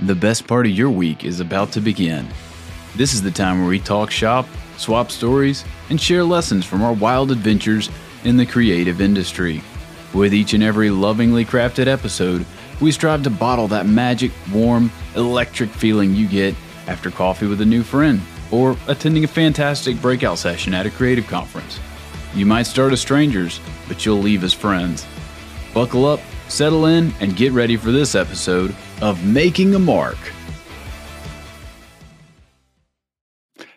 The best part of your week is about to begin. This is the time where we talk shop, swap stories, and share lessons from our wild adventures in the creative industry. With each and every lovingly crafted episode, we strive to bottle that magic, warm, electric feeling you get after coffee with a new friend or attending a fantastic breakout session at a creative conference. You might start as strangers, but you'll leave as friends. Buckle up, settle in, and get ready for this episode of Making a Mark.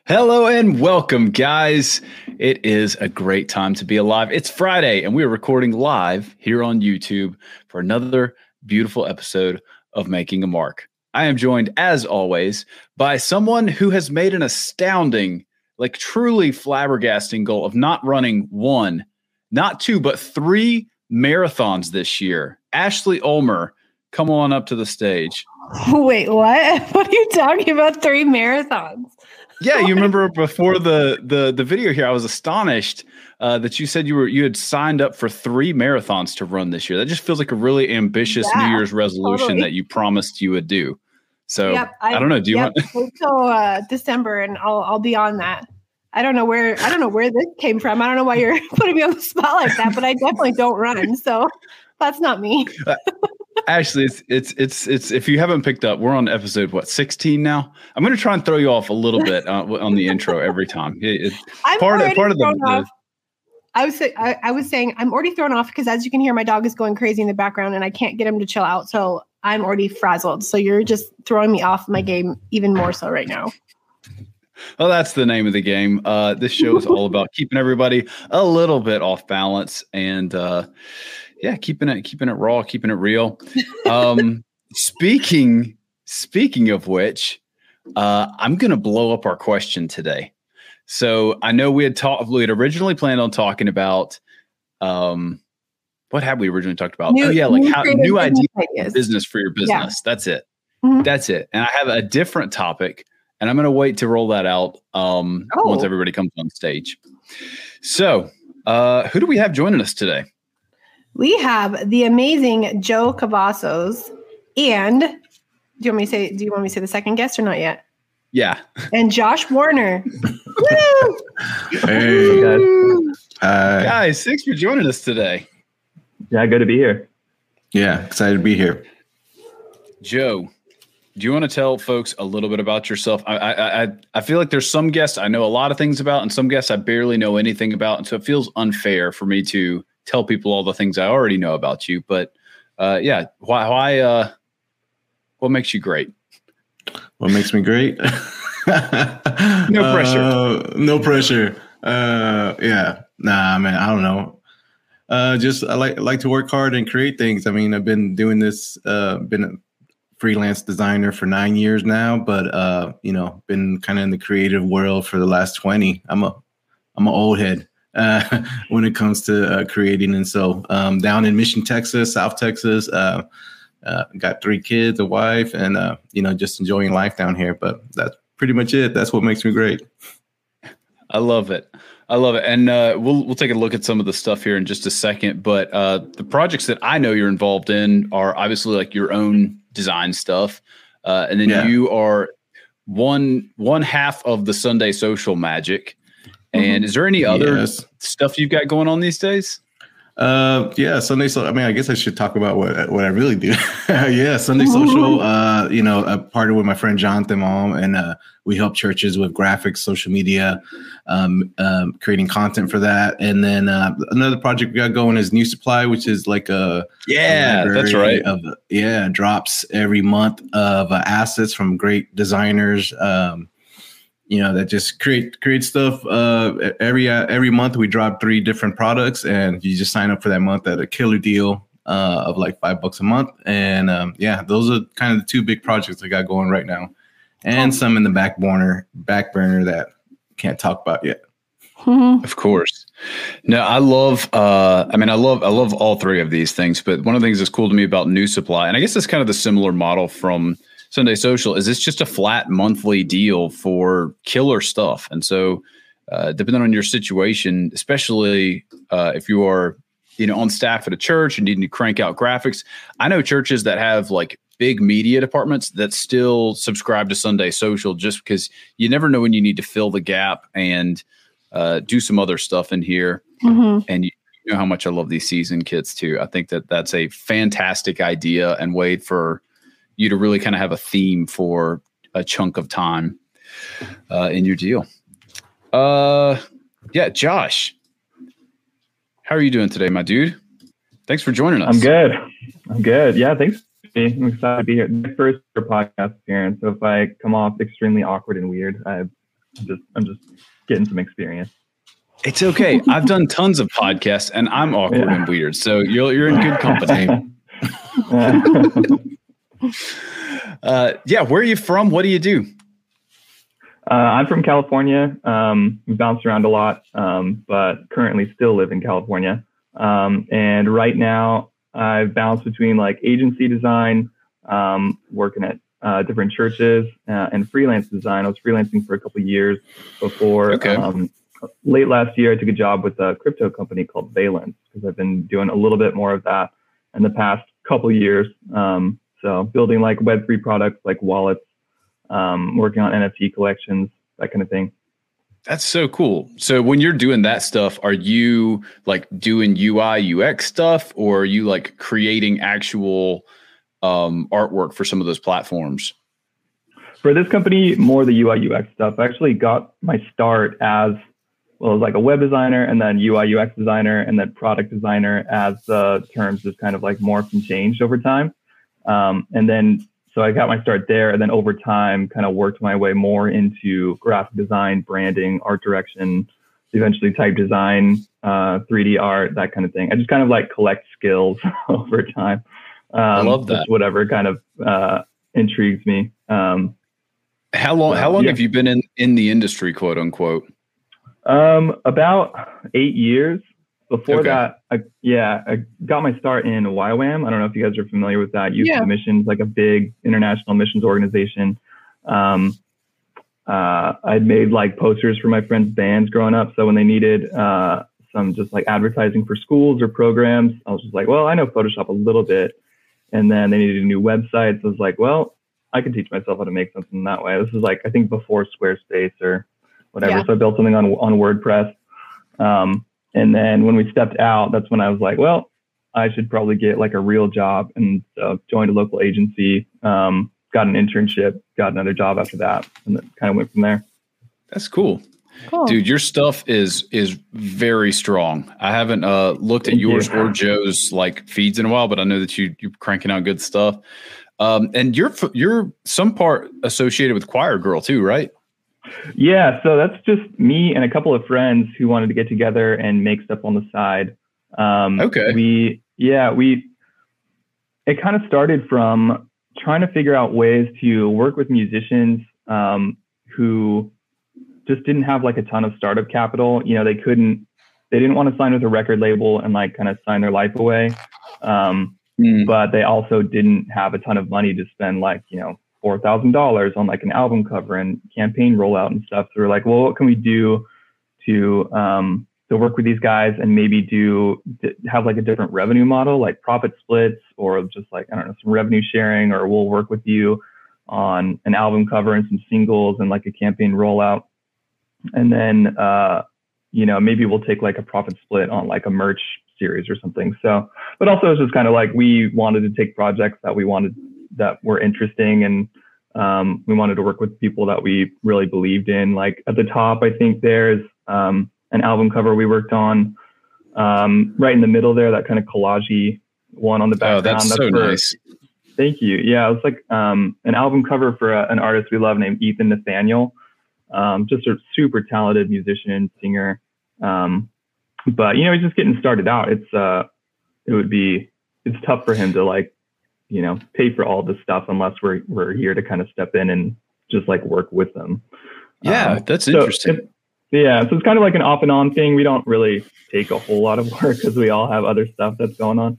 Hello and welcome, guys. It is a great time to be alive. It's Friday, and we are recording live here on YouTube for another beautiful episode of Making a Mark. I am joined, as always, by someone who has made an astounding, like truly flabbergasting goal of not running one, not two, but three marathons this year. Ashley Ulmer, come on up to the stage. Wait, what? What are you talking about? Three marathons? Yeah, you remember before the the the video here, I was astonished uh, that you said you were you had signed up for three marathons to run this year. That just feels like a really ambitious Yeah, New Year's resolution totally. that you promised you would do. So Yep, I, don't know. Do you yep, want? wait till uh, December, and I'll I'll be on that. I don't know where I don't know where this came from. I don't know why you're putting me on the spot like that, but I definitely don't run, so that's not me. Actually, it's it's it's it's if you haven't picked up, we're on episode what sixteen now. I'm going to try and throw you off a little bit uh, on the intro every time. It- it- part of part of the, the I was I, I was saying I'm already thrown off because as you can hear, my dog is going crazy in the background, and I can't get him to chill out. So I'm already frazzled. So you're just throwing me off my game even more so right now. Well, that's the name of the game. Uh, this show is all about keeping everybody a little bit off balance and uh, yeah, keeping it keeping it raw, keeping it real. Um, speaking speaking of which, uh, I'm going to blow up our question today. So I know we had talked. We had originally planned on talking about um, what had we originally talked about? New- oh yeah, like new how new business idea ideas. business for your Yeah. business. That's it. Mhm. That's it. And I have a different topic, and I'm going to wait to roll that out um, Oh. once everybody comes on stage. So, uh, who do we have joining us today? We have the amazing Joe Cavazos and do you want me to say do you want me to say the second guest or not yet? Yeah, And Josh Warner. Woo! Hey guys. Uh, guys, thanks for joining us today. Yeah, good to be here. Yeah, excited to be here. Joe, do you want to tell folks a little bit about yourself? I, I, I, I feel like there's some guests I know a lot of things about, and some guests I barely know anything about, and so it feels unfair for me to tell people all the things I already know about you. But uh, yeah, why, why, uh, what makes you great? What makes me great? No pressure. Uh, no pressure. Uh, yeah. Nah, man. I don't know. Uh, just I like like to work hard and create things. I mean, I've been doing this. Uh, been freelance designer for nine years now, but uh, you know, been kind of in the creative world for the last twenty. I'm a I'm an old head uh, when it comes to uh, creating, and so um, down in Mission, Texas, South Texas. Uh, uh, got three kids, a wife, and uh, you know, just enjoying life down here. But that's pretty much it. That's what makes me great. I love it. I love it. And uh, we'll we'll take a look at some of the stuff here in just a second. But uh, the projects that I know you're involved in are obviously like your own design stuff, uh, and then Yeah. you are one one half of the Sunday Social Magic. And is there any other Yes. stuff you've got going on these days? Uh, yeah, Sunday. So, I mean, I guess I should talk about what what I really do. yeah, Sunday Social. Uh, you know, I partnered with my friend Jonathan Malm, and uh, we help churches with graphics, social media, um, um, creating content for that. And then uh, another project we got going is Nu Supply, which is like a Yeah, a that's right. Of, yeah, drops every month of uh, assets from great designers. Um, you know that just create create stuff. Uh, every uh, every month we drop three different products, and you just sign up for that month at a killer deal uh, of like five bucks a month. And um, yeah, those are kind of the two big projects I got going right now, and some in the back burner back burner that can't talk about yet. Mhm. Of course. No, I love uh I mean I love I love all three of these things, but one of the things that's cool to me about Nu Supply, and I guess it's kind of the similar model from Sunday Social, is this just a flat monthly deal for killer stuff. And so uh depending on your situation, especially uh if you are you know on staff at a church and needing to crank out graphics, I know churches that have like big media departments that still subscribe to Sunday Social just because you never know when you need to fill the gap and uh, do some other stuff in here. Mhm. And you know how much I love these season kits too. I think that that's a fantastic idea and way for you to really kind of have a theme for a chunk of time uh, in your deal. Uh, yeah, Josh, how are you doing today, my dude? Thanks for joining us. I'm good. I'm good. Yeah, thanks. I'm excited to be here. My first podcast appearance. So if I come off extremely awkward and weird, I- I'm just I'm just getting some experience. It's okay. I've done tons of podcasts and I'm awkward Yeah. and weird. So you're you're in good company. Uh, yeah, where are you from? What do you do? Uh, I'm from California. Um, we bounced around a lot, um, but currently still live in California. Um, and right now, I've bounced between like agency design, um, working at uh, different churches, uh, and freelance design. I was freelancing for a couple of years before. Okay. Um, late last year, I took a job with a crypto company called Valence because I've been doing a little bit more of that in the past couple of years. Um, so building like Web3 products like wallets, um, working on NFT collections, that kind of thing. That's so cool. So when you're doing that stuff, are you like doing UI UX stuff or are you like creating actual um, artwork for some of those platforms? For this company, more the UI UX stuff. I actually got my start as well as like a web designer and then UI UX designer and then product designer as the terms just kind of like morphed and changed over time. Um, and then so I got my start there and then over time kind of worked my way more into graphic design, branding, art direction, eventually type design, uh, 3D art, that kind of thing. I just kind of like collect skills over time. Um, love that. Whatever kind of uh, intrigues me. Um, How long? How long yeah. have you been in in the industry, quote unquote? Um, about eight years. Before Okay. that, I, yeah, I got my start in YWAM. I don't know if you guys are familiar with that. Youth Yeah. Missions, like a big international missions organization. Um, uh, I'd made like posters for my friends' bands growing up. So when they needed uh, some just like advertising for schools or programs, I was just like, well, I know Photoshop a little bit. And then they needed a new website. So I was like, well, I can teach myself how to make something that way. This is like, I think before Squarespace or whatever. Yeah. So I built something on, on WordPress. Um, and then when we stepped out, that's when I was like, well, I should probably get like a real job and uh, joined a local agency, um, got an internship, got another job after that, and then kind of went from there. That's cool. Cool. Dude, your stuff is is very strong. I haven't uh looked at Thank yours you. or Joe's like feeds in a while, but I know that you you're cranking out good stuff. Um, and you're you're some part associated with Choir Girl too, right? Yeah, so that's just me and a couple of friends who wanted to get together and make stuff on the side. Um, Okay. We, yeah, we, it kind of started from trying to figure out ways to work with musicians um, who just didn't have like a ton of startup capital. You know, they couldn't, they didn't want to sign with a record label and like kind of sign their life away. Um, but they also didn't have a ton of money to spend like you know four thousand dollars on like an album cover and campaign rollout and stuff. So we're like, well, what can we do to um, to work with these guys and maybe do have like a different revenue model, like profit splits or just like I don't know some revenue sharing, or we'll work with you on an album cover and some singles and like a campaign rollout, and then uh, you know maybe we'll take like a profit split on like a merch series or something. So but also it's just kind of like we wanted to take projects that we wanted that were interesting and um, we wanted to work with people that we really believed in. Like at the top, I think there's um, an album cover we worked on. Um, right in the middle there, that kind of collagey one on the Oh, background. that's so for- nice. Thank you. Yeah, it was like um, an album cover for a, an artist we love named Ethan Nathaniel. Um, just a super talented musician, singer. Um, but you know, he's just getting started out. It's uh, it would be it's tough for him to like, you know, pay for all this stuff unless we're we're here to kind of step in and just like work with them. Yeah, Um, that's so interesting. it- yeah, so it's kind of like an off and on thing. We don't really take a whole lot of work because we all have other stuff that's going on.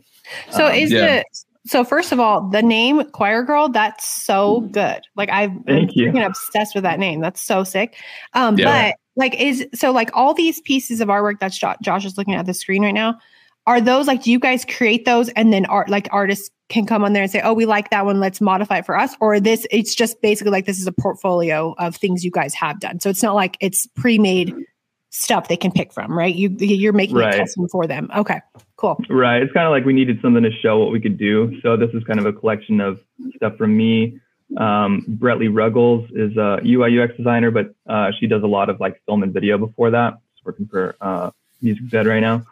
So Um, is yeah. the so first of all, the name Choir Girl, that's so good. Like I've I'm Thank you. obsessed with that name. That's so sick. Um, Yeah. but like is so like all these pieces of artwork that's jo- Josh is looking at the screen right now. are those like do you guys create those and then art like artists can come on there and say oh we like that one let's modify it for us or this it's just basically like this is a portfolio of things you guys have done so it's not like it's pre-made stuff they can pick from right you you're making Right. it custom for them okay cool Right. It's kind of like we needed something to show what we could do. So this is kind of a collection of stuff from me. Um, Bretley Ruggles is a UI UX designer, but uh, she does a lot of like film and video before that. She's working for uh, Musicbed right now.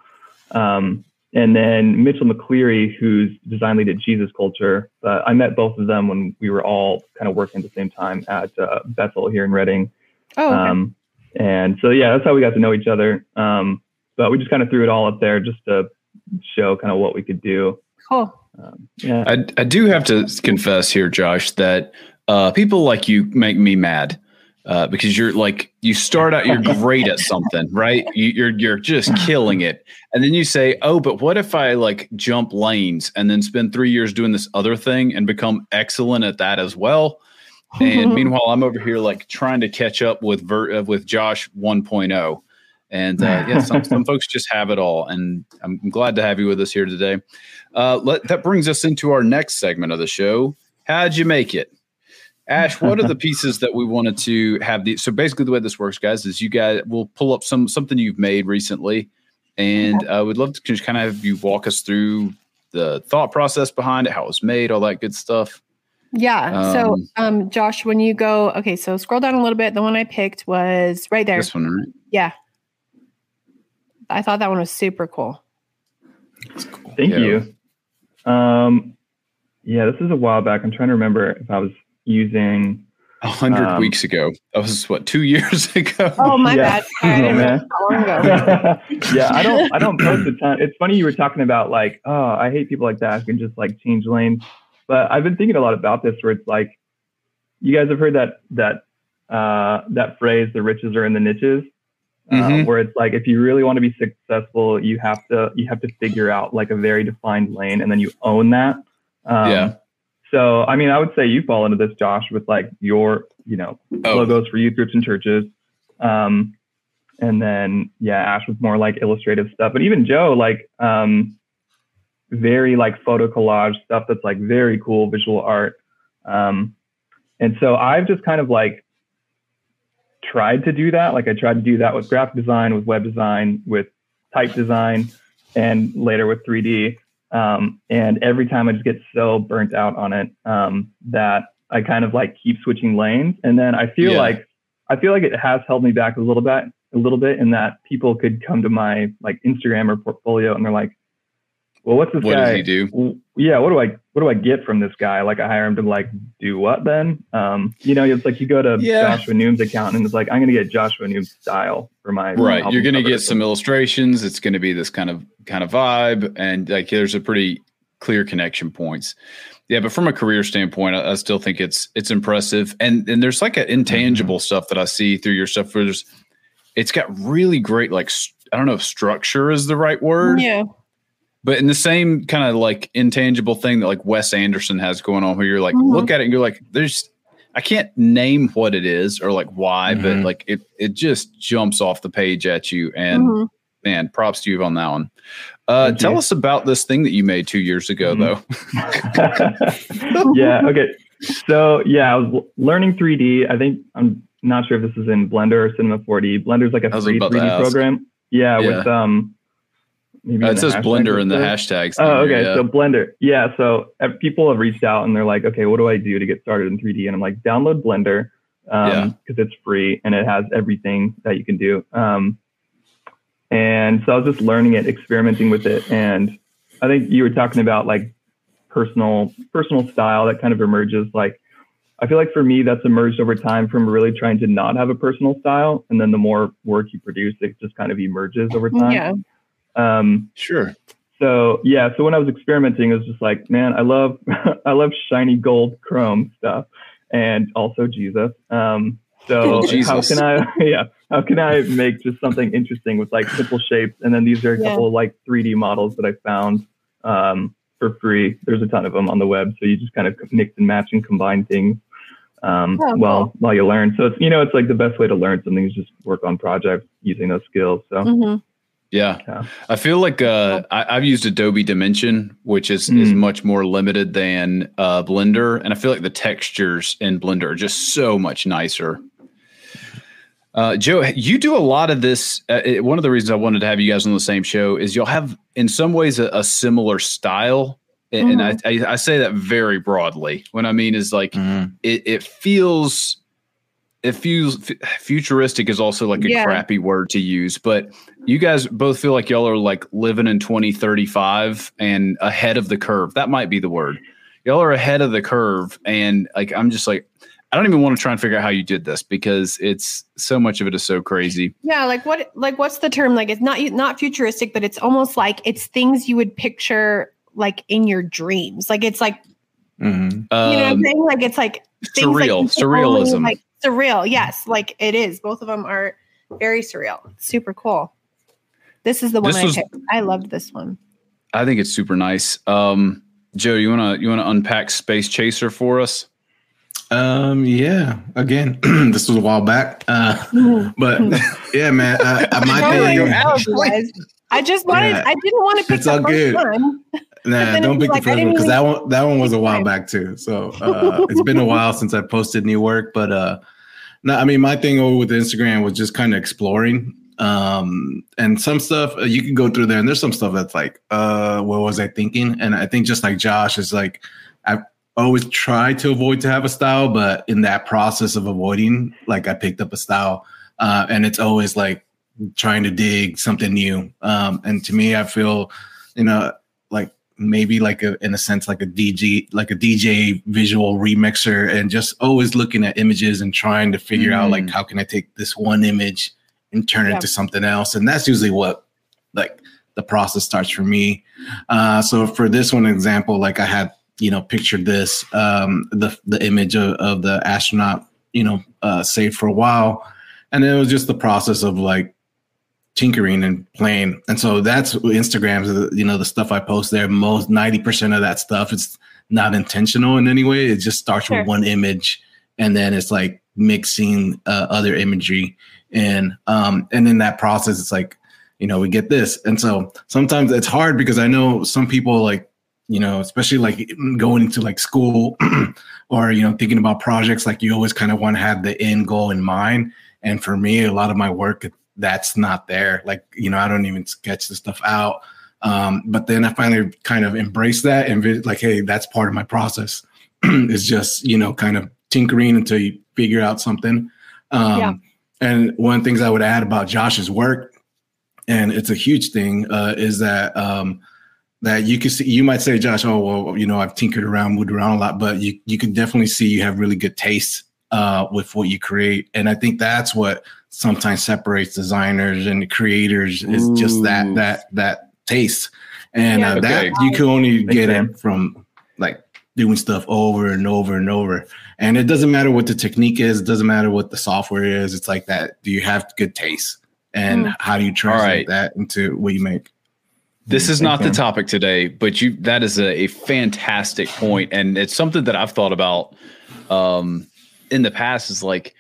Um, and then Mitchell McCleary, who's design lead at Jesus Culture. Uh, I met both of them when we were all kind of working at the same time at uh, Bethel here in Redding. oh okay. Um, and so, yeah, that's how we got to know each other. Um, but we just kind of threw it all up there just to show kind of what we could do. cool Um, yeah. I, I do have to confess here, Josh, that uh, people like you make me mad uh, because you're like you start out you're great at something, right? You, you're you're just killing it, and then you say, "Oh, but what if I like jump lanes and then spend three years doing this other thing and become excellent at that as well?" And meanwhile, I'm over here like trying to catch up with Ver- uh, with Josh 1.0. And uh, yeah, some, some folks just have it all. And I'm glad to have you with us here today. Uh, let, that brings us into our next segment of the show. How'd you make it? Ash, what are the pieces that we wanted to have? The, so basically, the way this works, guys, is you guys will pull up some something you've made recently, and uh, we'd love to just kind of have you walk us through the thought process behind it, how it was made, all that good stuff. yeah so Um, um josh when you go okay so scroll down a little bit the one i picked was right there This one, right? yeah i thought that one was super cool Thank Yeah. you. Um, yeah, this is a while back. I'm trying to remember if I was using. A hundred Um, weeks ago. That was what two years ago. oh my Yeah. bad Sorry, I Oh, didn't man. realize how long ago. yeah, I don't. I don't post a ton. It's funny you were talking about like, oh, I hate people like that who can just like change lanes. But I've been thinking a lot about this, where it's like, you guys have heard that that uh, that phrase, "the riches are in the niches," uh, Mhm. where it's like, if you really want to be successful, you have to you have to figure out like a very defined lane, and then you own that. Um, Yeah. So, I mean, I would say you fall into this, Josh, with like your, you know, Oh. logos for youth groups and churches. Um, and then, yeah, Ash was more like illustrative stuff. But even Joe, like, um, very like photo collage stuff that's like very cool visual art. Um, and so I've just kind of like tried to do that. Like, I tried to do that with graphic design, with web design, with type design, and later with 3D. Um, and every time I just get so burnt out on it um, that I kind of like keep switching lanes. And then I feel Yeah. like I feel like it has held me back a little bit, a little bit in that people could come to my like Instagram or portfolio and they're like, "Well, what's this What guy? does he do? yeah, what do I what do I get from this guy? Like I hire him to like do what then? Um, you know, it's like you go to Yeah. Joshua Noom's account and it's like I'm gonna get Joshua Noom's style for my Right. You're going to cover. get some illustrations. It's going to be this kind of kind of vibe, and like there's a pretty clear connection points. Yeah, but from a career standpoint, I, I still think it's it's impressive, and and there's like an intangible Mm-hmm. stuff that I see through your stuff. Where there's, it's got really great like I don't know if structure is the right word, yeah but in the same kind of like intangible thing that like Wes Anderson has going on, where you're like Mhm. look at it and you're like, there's I can't name what it is or like why, but Mhm. like it it just jumps off the page at you. And Mhm. man, props to you on that one. Uh, tell you. us about this thing that you made two years ago, Mhm. though. yeah. Okay. So yeah, I was learning 3D. I think I'm not sure if this is in Blender or Cinema 4D. Blender's like a free 3D ask. program. Yeah, with um. Maybe Uh, it says Blender in the hashtags. Oh, thing, okay. yeah. So Blender. Yeah. So uh, people have reached out and they're like, okay, what do I do to get started in 3D? And I'm like, download Blender Yeah. um, because it's free and it has everything that you can do. Um, and so I was just learning it, experimenting with it, and I think you were talking about like personal personal style that kind of emerges. Like I feel like for me, that's emerged over time from really trying to not have a personal style, and then the more work you produce, it just kind of emerges over time. yeah Um, sure. so yeah, so when I was experimenting, it was just like, man, I love I love shiny gold chrome stuff, and also Jesus. Um, so Oh, how can I yeah how can I make just something interesting with like simple shapes? And then these are a Yeah. couple of like 3D models that I found um, for free. There's a ton of them on the web, so you just kind of mix and match and combine things. Um, Oh, well, cool. while you learn, so it's you know it's like the best way to learn something is just work on projects using those skills. So Mhm. Yeah. Yeah. I feel like uh, I, I've used Adobe Dimension, which is, is Mm. much more limited than uh, Blender. And I feel like the textures in Blender are just so much nicer. Uh, Joe, you do a lot of this. Uh, it- one of the reasons I wanted to have you guys on the same show is you'll have, in some ways, a, a similar style. And, and I, I, I say that very broadly. What I mean is like Mhm. it, it feels it feels f- futuristic is also like a Yeah. crappy word to use but you guys both feel like y'all are like living in 2035 and ahead of the curve that might be the word y'all are ahead of the curve and like i'm just like i don't even want to try and figure out how you did this because it's so much of it is so crazy Yeah, like what like what's the term? Like it's not not futuristic, but it's almost like it's things you would picture like in your dreams. Like it's like Mhm. you know what I'm um, saying? Like it's like things that surreal you can only, surrealism like surreal. Yes, like it is. Both of them are very surreal. Super cool. This is the one This I was- picked. I loved this one. i think it's super nice um joe you want to you want to unpack space chaser for us Um, yeah. Again, this was a while back. Uh, but yeah, man. Uh, uh, my my thing. gosh. I just wanted. Yeah. I didn't want to pick It's the all first good. one. Nah, don't pick like, the I first one because that one that one was a while back too. So uh, it's been a while since I posted new work, but uh, no, I mean my thing over with Instagram was just kind of exploring. Um, and some stuff uh, you can go through there, and there's some stuff that's like, uh, what was I thinking? And I think just like Josh is like, I've always tried to avoid to have a style, but in that process of avoiding, like I picked up a style, uh, and it's always like trying to dig something new. Um, and to me, I feel, you know, like maybe like a in a sense like a DJ like a DJ visual remixer and just always looking at images and trying to figure out like Mm. how can I take this one image and turn it into something else and that's usually what like the process starts for me uh so for this one example like I had you know pictured this um the the image of, of the astronaut you know uh saved for a while and it was just the process of like tinkering and playing. And so that's Instagram's, you know, the stuff I post there. Most 90% of that stuff it's not intentional in any way. It just starts Sure. with one image and then it's like mixing uh, other imagery. And, um, and in that process, it's like, you know, we get this. And so sometimes it's hard because I know some people like, you know, especially like going into like school or, you know, thinking about projects, like you always kind of want to have the end goal in mind. And for me, a lot of my work, that's not there. Like, you know, I don't even sketch the stuff out. Um, but then I finally kind of embrace that and like, hey, that's part of my process. it's just, you know, kind of tinkering until you figure out something. Um, Yeah. And one of the things I would add about Josh's work, and it's a huge thing, uh, is that um, that you can see. You might say, Josh, oh well, you know, I've tinkered around, moved around a lot, but you you can definitely see you have really good taste uh, with what you create, and I think that's what sometimes separates designers and creators is just that that that taste, and Yeah. uh, that you can only get it from doing stuff over and over and over. And it doesn't matter what the technique is, it doesn't matter what the software is. It's like that. Do you have good taste? And Mm. how do you translate right. that into what you make? This is Makes not the topic today, but you that is a, a fantastic point, and it's something that I've thought about um, in the past. Is like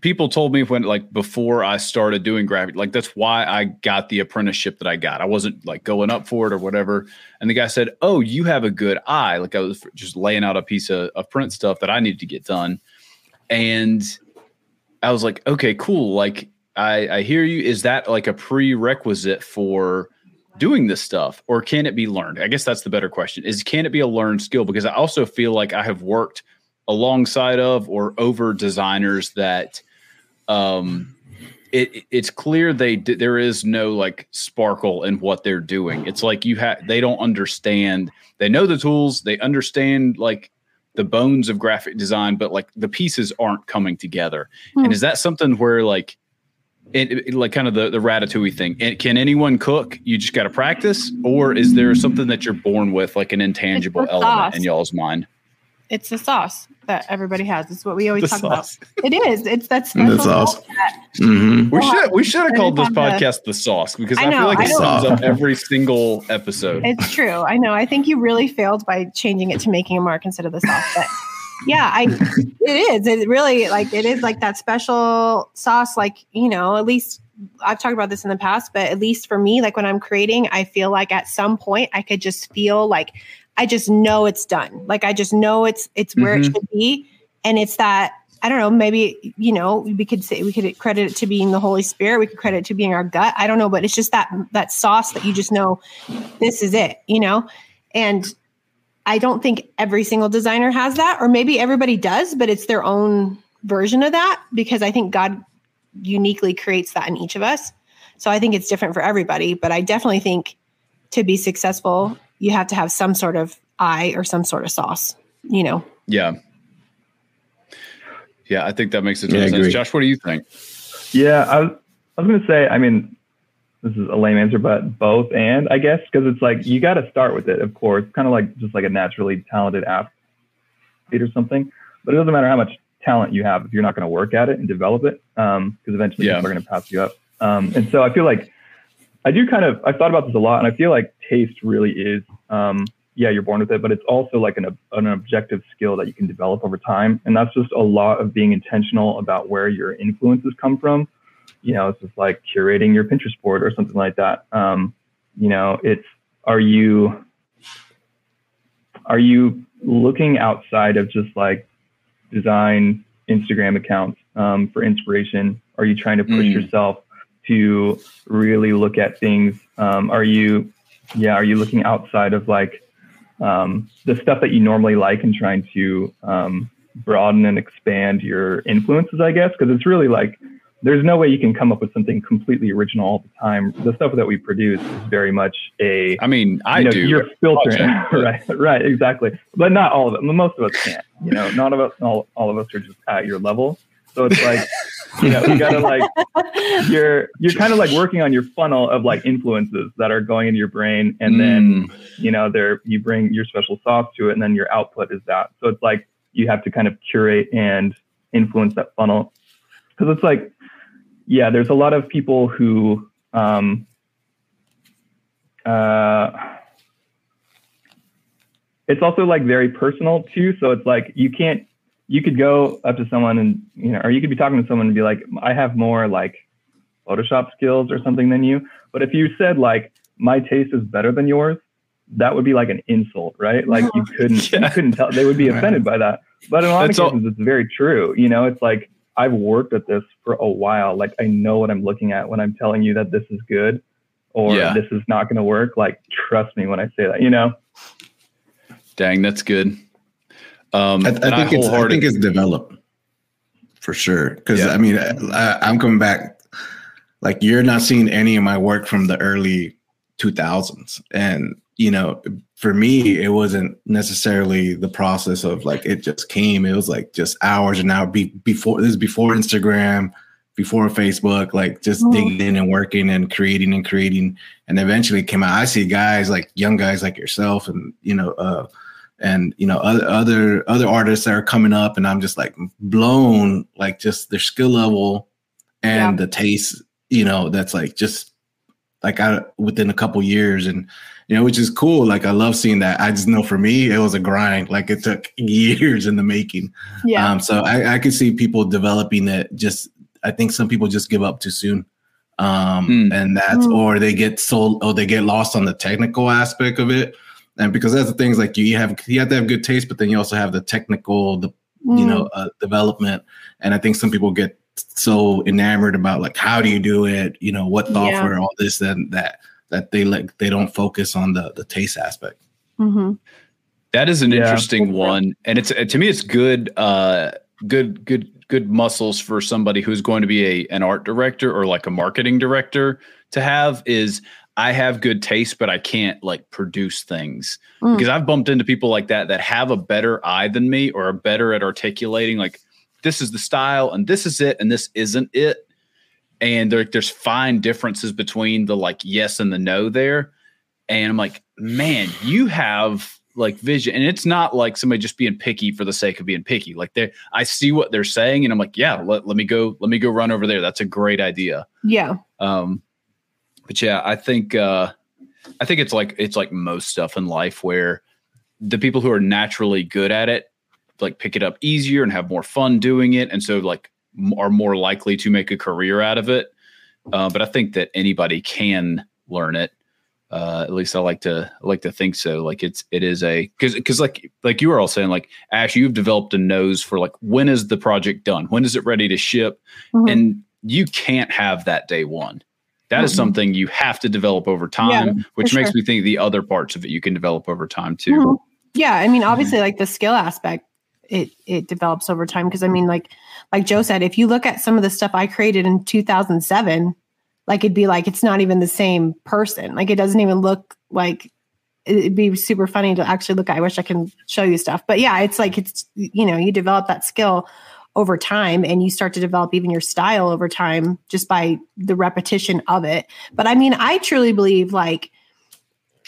people told me when like before I started doing graphic, like that's why I got the apprenticeship that I got. I wasn't like going up for it or whatever. And the guy said, "Oh, you have a good eye." Like I was just laying out a piece of, of print stuff that I needed to get done, and I was like, "Okay, cool." Like I, I hear you. Is that like a prerequisite for doing this stuff, or can it be learned? I guess that's the better question. Is can it be a learned skill? Because I also feel like I have worked alongside of or over designers that um it, it's clear they there is no like sparkle in what they're doing. It's like you have they don't understand. They know the tools, they understand like the bones of graphic design, but like the pieces aren't coming together. Hmm. And is that something where like it, it- like kind of the the ratatouille thing? It, can anyone cook? You just got to practice, or is there something that you're born with, like an intangible element in y'all's mind? It's the sauce that everybody has. It's what we always The talk sauce. about. It is. It's that special sauce. sauce that- Mm-hmm. We should we should have called this it's on the- podcast the sauce because I, I feel know, like I it don't- sums up every single episode. It's true. I know. I think you really failed by changing it to making a mark instead of the sauce. But yeah, I it is. It really like it is like that special sauce. Like you know, at least I've talked about this in the past, but at least for me, like when I'm creating, I feel like at some point I could just feel like I just know it's done. Like I just know it's it's where Mhm. it should be. And it's that I don't know, maybe, you know, we could say we could credit it to being the Holy Spirit, we could credit it to being our gut. I don't know, but it's just that that sauce that you just know this is it, you know? And I don't think every single designer has that, or maybe everybody does, but it's their own version of that because I think God uniquely creates that in each of us. So I think it's different for everybody, but I definitely think to be successful, you have to have some sort of eye or some sort of sauce, you know. Yeah. Yeah, I think that makes a ton Yeah, of sense. agree. Josh, what do you think? Yeah, I was, I was going to say, I mean, this is a lame answer, but both and I guess, because it's like you got to start with it, of course, kind of like just like a naturally talented athlete or something. But it doesn't matter how much talent you have if you're not going to work at it and develop it, because eventually Yeah. people are going to pass you up. Um, and so I feel like I do kind of, I've thought about this a lot, and I feel like taste really is, um, yeah, you're born with it, but it's also like an, an objective skill that you can develop over time. And that's just a lot of being intentional about where your influences come from you know, it's just like curating your Pinterest board or something like that. Um, you know, it's are you are you looking outside of just like design Instagram accounts um, for inspiration? Are you trying to push Mm. yourself to really look at things? Um, are you, yeah, are you looking outside of like um, the stuff that you normally like and trying to um, broaden and expand your influences? I guess because it's really like there's no way you can come up with something completely original all the time. The stuff that we produce is very much a I mean, I you know, do. You're filtering, right? Right, exactly. But not all of it. Most of us can't. You know, none of us, all, all of us are just at your level. So it's like, you know, you gotta like, you're you're kind of like working on your funnel of like influences that are going into your brain, and then Mm, you know, there you bring your special sauce to it, and then your output is that. So it's like you have to kind of curate and influence that funnel because it's like, yeah, there's a lot of people who. Um, uh, it's also like very personal too. So it's like you can't, you could go up to someone and, you know, or you could be talking to someone and be like, I have more like Photoshop skills or something than you. But if you said like, my taste is better than yours, that would be like an insult, right? Like you couldn't, Yeah. you couldn't tell, they would be offended by that. But in a lot That's of all- cases, it's very true. You know, it's like, I've worked at this for a while. Like I know what I'm looking at when I'm telling you that this is good or Yeah. this is not going to work. Like trust me when I say that, you know? dang, that's good. Um, I, and I think it's I think it's developed for sure. Because Yeah. I mean, I, I'm coming back. Like you're not seeing any of my work from the early 2000s, and you know, for me, it wasn't necessarily the process of like it just came. It was like just hours and hours be, before this is before Instagram, before Facebook, like just Mhm. digging in and working and creating and creating, and eventually came out. I see guys like young guys like yourself, and you know, uh, and you know other other other artists that are coming up and i'm just like blown like just their skill level and the taste you know that's like just like i within a couple years and you know which is cool like i love seeing that i just know for me it was a grind like it took years in the making Yeah. um so i i could see people developing it just i think some people just give up too soon um Hmm. and that's Hmm. or they get so or they get lost on the technical aspect of it and because that's the things like you, you have you have to have good taste but then you also have the technical the you Mm. know uh, development and i think some people get so enamored about like how do you do it you know what Yeah. software all this and that that they like they don't focus on the the taste aspect Mhm. That is an Yeah. interesting one, and it's to me it's good, uh, good, good, good muscles for somebody who's going to be a an art director or like a marketing director to have. Is I have good taste, but I can't like produce things Mm. because I've bumped into people like that that have a better eye than me or are better at articulating like this is the style and this is it and this isn't it, and there, there's fine differences between the like yes and the no there and I'm like, man, you have like vision, and it's not like somebody just being picky for the sake of being picky. Like they, I see what they're saying, and I'm like, yeah, let, let me go, let me go run over there. That's a great idea. Yeah. Um, but yeah, I think, uh, I think it's like it's like most stuff in life where the people who are naturally good at it like pick it up easier and have more fun doing it, and so like m- are more likely to make a career out of it. uh, but I think that anybody can learn it. Uh, at least I like to I like to think so. Like it's it is a because because like like you were all saying like Ash, you've developed a nose for like when is the project done? When is it ready to ship? Mhm. And you can't have that day one. That is Mhm. something you have to develop over time, Yeah, which makes sure. me think the other parts of it you can develop over time too. Mhm. Yeah, I mean, obviously, like the skill aspect, it it develops over time. Because I mean, like like Joe said, if you look at some of the stuff I created in 2007, like it'd be like it's not even the same person. Like it doesn't even look like it'd be super funny to actually look at. I wish I can show you stuff, but yeah, it's like it's you know you develop that skill over time and you start to develop even your style over time just by the repetition of it. But I mean, I truly believe like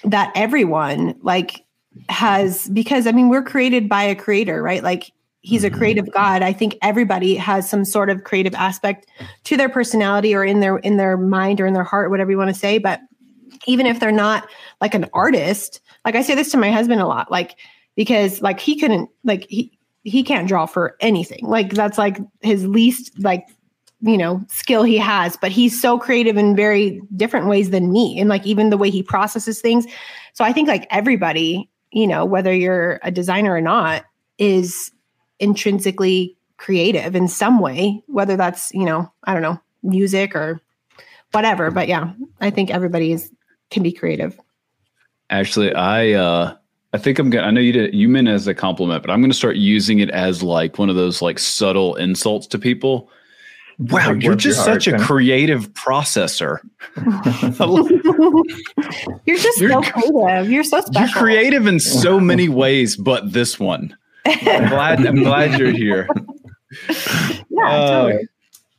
that everyone like has because I mean we're created by a creator, right? Like he's a Mhm. creative god. I think everybody has some sort of creative aspect to their personality or in their in their mind or in their heart, whatever you want to say, but even if they're not like an artist, like I say this to my husband a lot, like because like he couldn't like he he can't draw for anything. Like that's like his least like you know skill he has but he's so creative in very different ways than me and like even the way he processes things so i think like everybody you know whether you're a designer or not is intrinsically creative in some way whether that's you know i don't know music or whatever but yeah i think everybody is can be creative Actually, I uh I think I'm gonna I know you did you meant it as a compliment, but I'm gonna start using it as like one of those like subtle insults to people. Wow, Like, you're work your just heart, such a kinda. creative processor. you're just You're- so creative you're so special. You're creative in so many ways, but this one. I'm glad I'm glad you're here. yeah Uh, totally.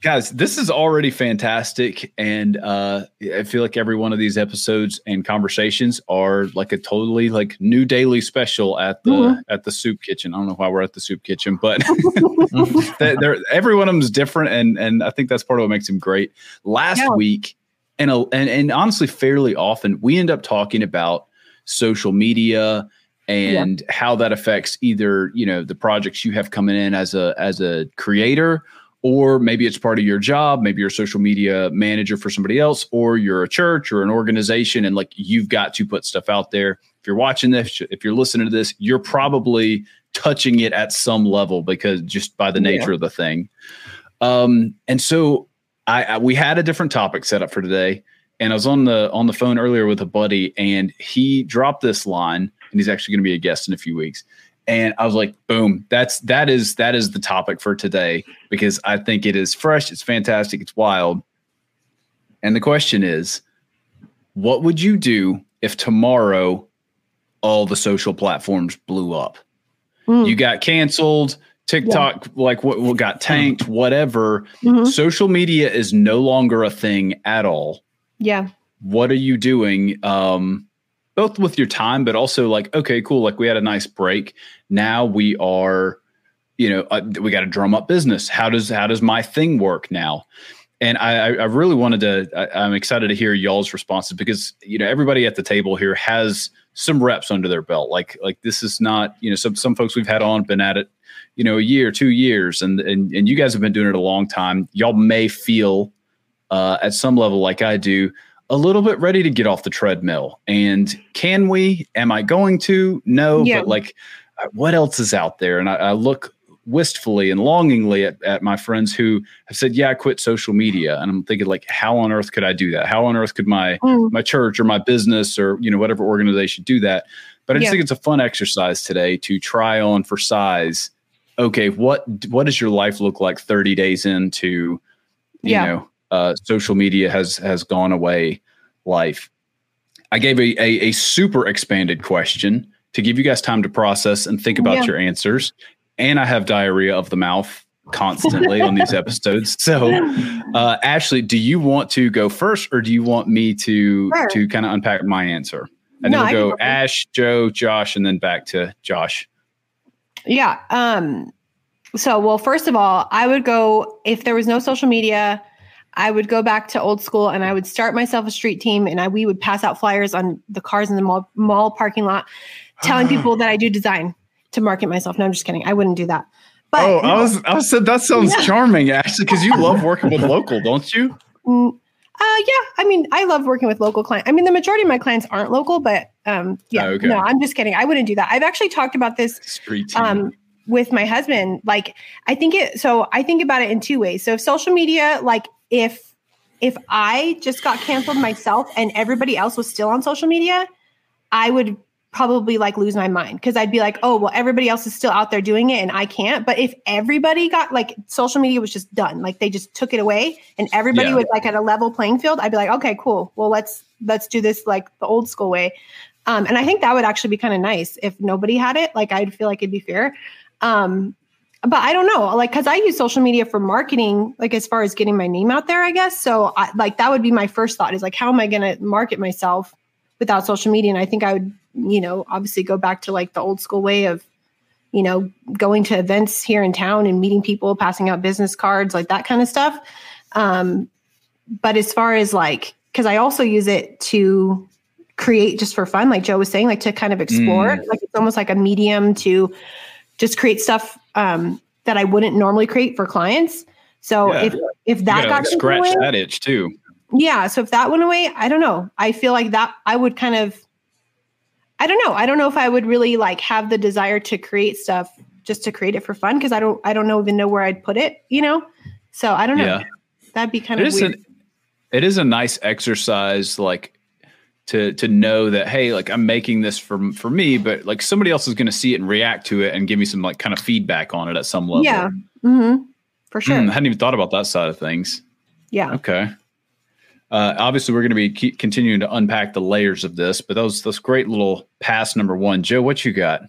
Guys this is already fantastic and uh i feel like every one of these episodes and conversations are like a totally like new daily special at the Mhm. at the soup kitchen i don't know why we're at the soup kitchen but they're, every one of them is different and and i think that's part of what makes them great last Yeah. week and, a, and and honestly fairly often we end up talking about social media and how that affects either you know the projects you have coming in as a as a creator or maybe it's part of your job maybe you're a social media manager for somebody else or you're a church or an organization and like you've got to put stuff out there. If you're watching this if you're listening to this you're probably touching it at some level because just by the Yeah. nature of the thing. Um and so I, I we had a different topic set up for today and i was on the on the phone earlier with a buddy and he dropped this line and he's actually going to be a guest in a few weeks and i was like boom that's that is that is the topic for today because i think it is fresh it's fantastic it's wild. And the question is what would you do if tomorrow all the social platforms blew up? Mm. you got canceled tiktok like what, what got tanked whatever. Mhm. social media is no longer a thing at all. Yeah. What are you doing um both with your time but also like okay cool like we had a nice break now we are you know uh, we got to drum up business how does how does my thing work now and I, I really wanted to. I, I'm excited to hear y'all's responses because you know everybody at the table here has some reps under their belt. Like like this is not you know some some folks we've had on been at it you know a year, two years, and and and you guys have been doing it a long time. Y'all may feel uh, at some level like I do a little bit ready to get off the treadmill. And can we? Am I going to? No, Yeah. but like uh, what else is out there? And I, I look wistfully and longingly at, at my friends who have said, "Yeah, I quit social media," and I'm thinking, like, how on earth could I do that? How on earth could my Mm. my church or my business or you know whatever organization do that? But I just Yeah. think it's a fun exercise today to try on for size. Okay, what what does your life look like 30 days into you Yeah. know uh, social media has has gone away life? I gave a, a a super expanded question to give you guys time to process and think about Yeah. your answers. And I have diarrhea of the mouth constantly on these episodes. So, uh, Ashley, do you want to go first, or do you want me to Sure. to kind of unpack my answer? And No, then we'll go. Ash, Joe, Josh, and then back to Josh. Yeah. Um, so, well, first of all, I would go if there was no social media. I would go back to old school and I would start myself a street team and I we would pass out flyers on the cars in the mall, mall parking lot, telling people that I do design to market myself. No, I'm just kidding. I wouldn't do that. But oh, I was I was said that sounds Yeah. charming, actually because you love working with local, don't you? Mm, Uh, yeah. I mean, I love working with local clients. I mean, the majority of my clients aren't local, but um, yeah. Oh, okay. No, I'm just kidding. I wouldn't do that. I've actually talked about this Street team. um, with my husband. Like, I think it. So I think about it in two ways. So if social media, like, if if I just got canceled myself and everybody else was still on social media, I would probably like lose my mind because I'd be like, oh, well, everybody else is still out there doing it and I can't. But if everybody got like social media was just done, like they just took it away and everybody Yeah. was like at a level playing field, I'd be like, okay, cool. Well, let's let's do this like the old school way. Um, and I think that would actually be kind of nice if nobody had it. Like I'd feel like it'd be fair. Um, but I don't know, like, cause I use social media for marketing, like as far as getting my name out there, I guess. So I, like that would be my first thought is like, how am I going to market myself without social media? And I think I would, you know, obviously go back to like the old school way of, you know, going to events here in town and meeting people, passing out business cards, like that kind of stuff. Um, but as far as like, cause I also use it to create just for fun, like Joe was saying, like to kind of explore, Mm. like it's almost like a medium to just create stuff um, that I wouldn't normally create for clients. So Yeah. if if that like, scratch away, that itch too. yeah. So if that went away, I don't know. I feel like that I would kind of, I don't know. I don't know if I would really like have the desire to create stuff just to create it for fun because I don't I don't know even know where I'd put it. You know. So I don't know. Yeah. That'd be kind It of weird. an, it is a nice exercise like to to know that hey like i'm making this for for me but like somebody else is going to see it and react to it and give me some like kind of feedback on it at some level yeah. mm-hmm. For sure. Hmm, hadn't even thought about that side of things Yeah. okay uh, obviously we're going to be keep continuing to unpack the layers of this but those those great little pass number one joe what you got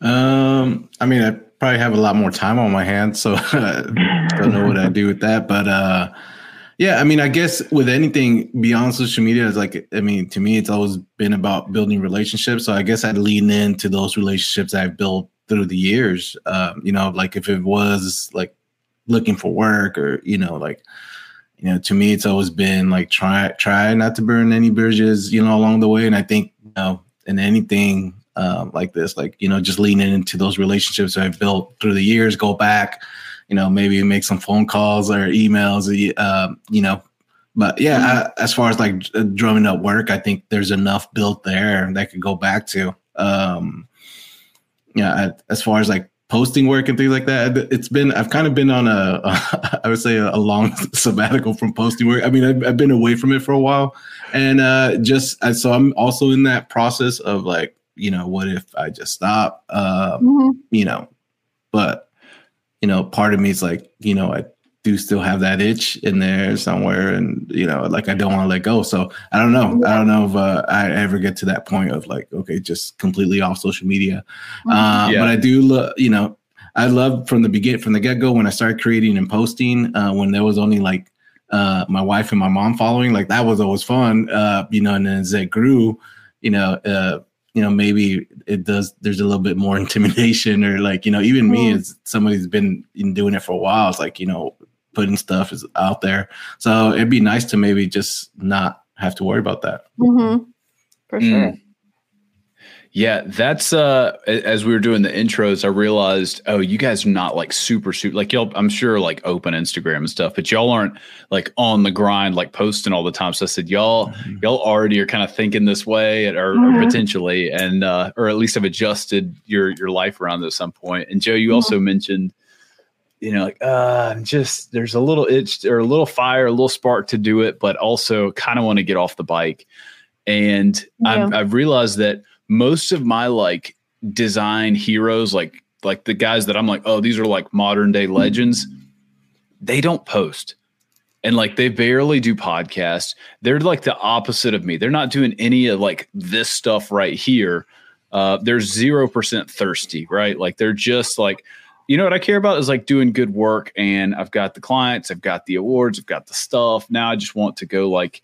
Um, I mean, I probably have a lot more time on my hands, so I don't know what I do with that. But uh, yeah, I mean, I guess with anything beyond social media, it's like, I mean, to me, it's always been about building relationships. So I guess I'd lean into those relationships I've built through the years. Um, you know, like if it was like looking for work or you know, like you know, to me, it's always been like try try not to burn any bridges, you know, along the way. And I think you know, in anything um, like this, like you know, just leaning into those relationships I've built through the years, go back, you know, maybe make some phone calls or emails, um, you know. But yeah, I, as far as like drumming up work, I think there's enough built there that I could go back to. Um, yeah, I, as far as like posting work and things like that, it's been I've kind of been on a I would say a, long sabbatical from posting work. I mean, I've, I've been away from it for a while, and uh, just uh, so I'm also in that process of like, you know, what if I just stop? Uh, Mhm. you know, but you know, part of me is like, you know, I do still have that itch in there somewhere, and you know, like I don't want to let go. So I don't know. I don't know if uh, I ever get to that point of like, okay, just completely off social media. Uh, Yeah. But I do, lo- you know, I love from the begin from the get go when I started creating and posting. Uh, when there was only like uh, my wife and my mom following, like that was always fun. Uh, you know, and then as it grew, you know, uh, you know, maybe it does. There's a little bit more intimidation, or like, you know, even me Mhm. as somebody who's been in doing it for a while, it's like, you know, putting stuff is out there. So it'd be nice to maybe just not have to worry about that. Mhm. For Mm. Sure. Yeah, that's uh as we were doing the intros, I realized, oh, you guys are not like super super like y'all I'm sure like open Instagram and stuff, but y'all aren't like on the grind, like posting all the time. So I said, y'all, y'all already are kind of thinking this way or, or Mhm. potentially and uh or at least have adjusted your your life around at some point. And Joe, you Mhm. also mentioned, you know, like uh I'm just there's a little itch or a little fire, a little spark to do it, but also kind of want to get off the bike. And I've I've realized that most of my like design heroes, like like the guys that I'm like, oh, these are like modern day legends, they don't post. And like they barely do podcasts. They're like the opposite of me. They're not doing any of like this stuff right here. Uh, they're zero percent thirsty, right? Like they're just like, you know what I care about is like doing good work. And I've got the clients, I've got the awards, I've got the stuff. Now I just want to go like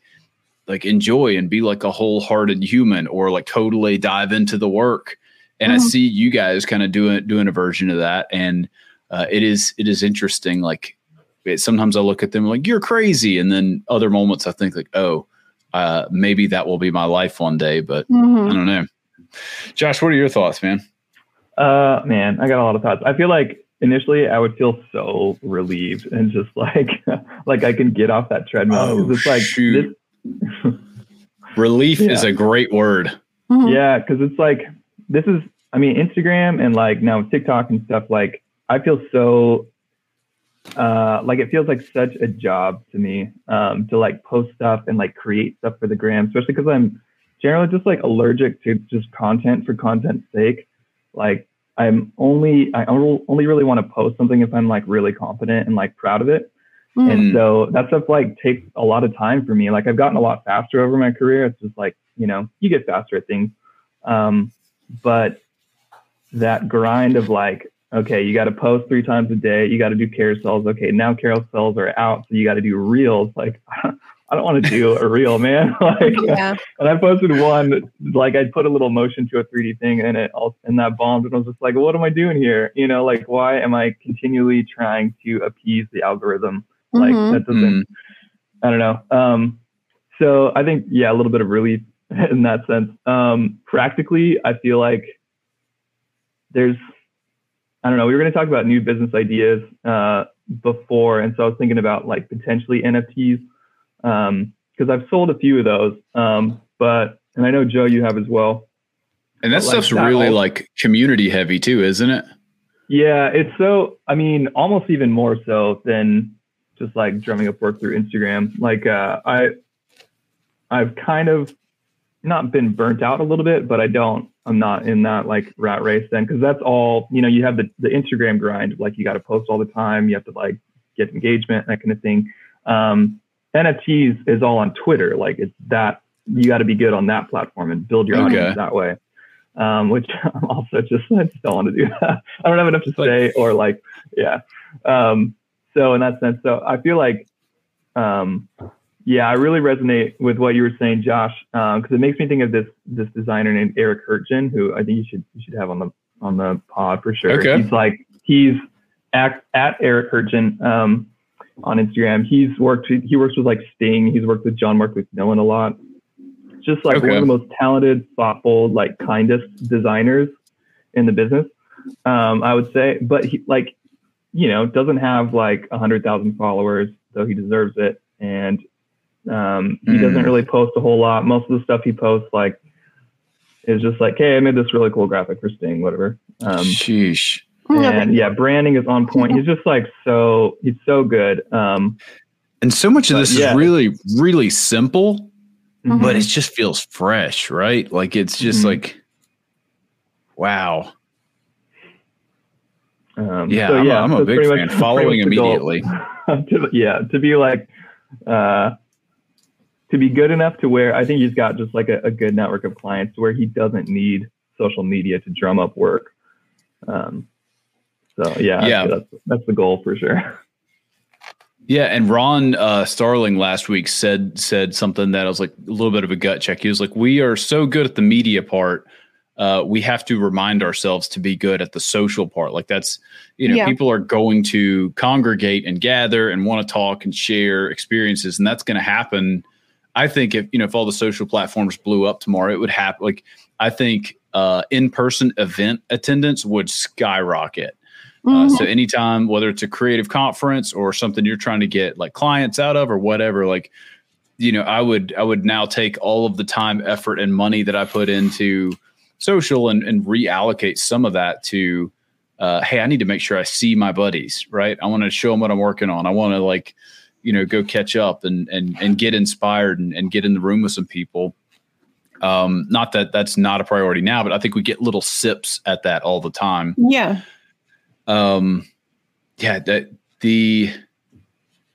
like enjoy and be like a wholehearted human or like totally dive into the work and i Mhm. see you guys kind of doing doing a version of that and uh, it is it is interesting like it, sometimes i look at them like you're crazy and then other moments i think like oh uh, maybe that will be my life one day but i Mhm. don't know josh what are your thoughts man Uh, man, I got a lot of thoughts. I feel like initially I would feel so relieved and just like like I can get off that treadmill because Oh, it's like shoot. this, Relief Yeah. is a great word. Mhm. yeah, because it's like this is I mean Instagram and like now TikTok and stuff like I feel so uh like it feels like such a job to me um to like post stuff and like create stuff for the gram especially because I'm generally just like allergic to just content for content's sake like I'm only I only only really want to post something if I'm like really confident and like proud of it Mhm. and so that stuff like takes a lot of time for me. Like I've gotten a lot faster over my career. It's just like, you know, you get faster at things. Um, but that grind of like, okay, you got to post three times a day. You got to do carousels. Okay, now carousels are out. So you got to do reels. Like, I don't want to do a reel, man. like, yeah. and I posted one, like I put a little motion to a 3D thing and it all, and that bombed. And I was just like, what am I doing here? You know, like, why am I continually trying to appease the algorithm? Like Mhm. that doesn't, I don't know. Um, so I think, yeah, a little bit of relief in that sense. Um, practically, I feel like there's, I don't know, we were going to talk about new business ideas uh, before. And so I was thinking about like potentially NFTs Um because I've sold a few of those. Um, but, and I know Joe, you have as well. And that Like stuff's that really also- like community heavy too, isn't it? Yeah, it's so. I mean, almost even more so than just like drumming up work through Instagram. Like, uh, I, I've kind of not been burnt out a little bit, but I don't. I'm not in that like rat race then, because that's all. You know, you have the the Instagram grind. Like, you got to post all the time. You have to like get engagement, that kind of thing. Um, NFTs is all on Twitter. Like, it's that you got to be good on that platform and build your Okay. audience that way. Um, which I'm also just I just don't want to do that. I don't have enough to say or like yeah. Um, so in that sense, so I feel like um, yeah, I really resonate with what you were saying, Josh, because it makes me think of this this designer named Eric Hurtgen, who I think you should you should have on the on the pod for sure. Okay. He's like he's at, at Eric Hurtgen um, on Instagram. He's worked he works with like Sting. He's worked with John Mark McMillan a lot. Just like one of the most talented, thoughtful, like kindest designers in the business. Um, I would say, but he like you know doesn't have like a hundred thousand followers, though he deserves it. And um, he Mm. doesn't really post a whole lot. Most of the stuff he posts like is just like, hey, I made this really cool graphic for Sting, whatever. Um, Sheesh. and yeah, branding is on point. He's just like so he's so good. Um, And so much of this yeah. is really, really simple, mhm. but it just feels fresh, right? Like it's just Mhm. like, wow. Um, Yeah, so I'm, a- I'm a big fan. much- Following pretty much the goal. immediately. to, yeah, to be like, uh, to be good enough to where I think he's got just like a, a good network of clients where he doesn't need social media to drum up work. Um, so yeah, Yeah. that's that's the goal for sure. Yeah, and Ron uh, Starling last week said said something that I was like a little bit of a gut check. He was like, "We are so good at the media part, uh, we have to remind ourselves to be good at the social part. Like that's you know, Yeah. people are going to congregate and gather and want to talk and share experiences, and that's going to happen. I think if you know if all the social platforms blew up tomorrow, it would happen. Like I think uh, in person event attendance would skyrocket. Uh, Mhm. so anytime, whether it's a creative conference or something you're trying to get like clients out of or whatever, like you know, I would I would now take all of the time, effort, and money that I put into social and, and reallocate some of that to, uh, hey, I need to make sure I see my buddies, right? I want to show them what I'm working on. I want to like, you know, go catch up and and and get inspired and, and get in the room with some people. Um, not that that's not a priority now, but I think we get little sips at that all the time yeah. um yeah the the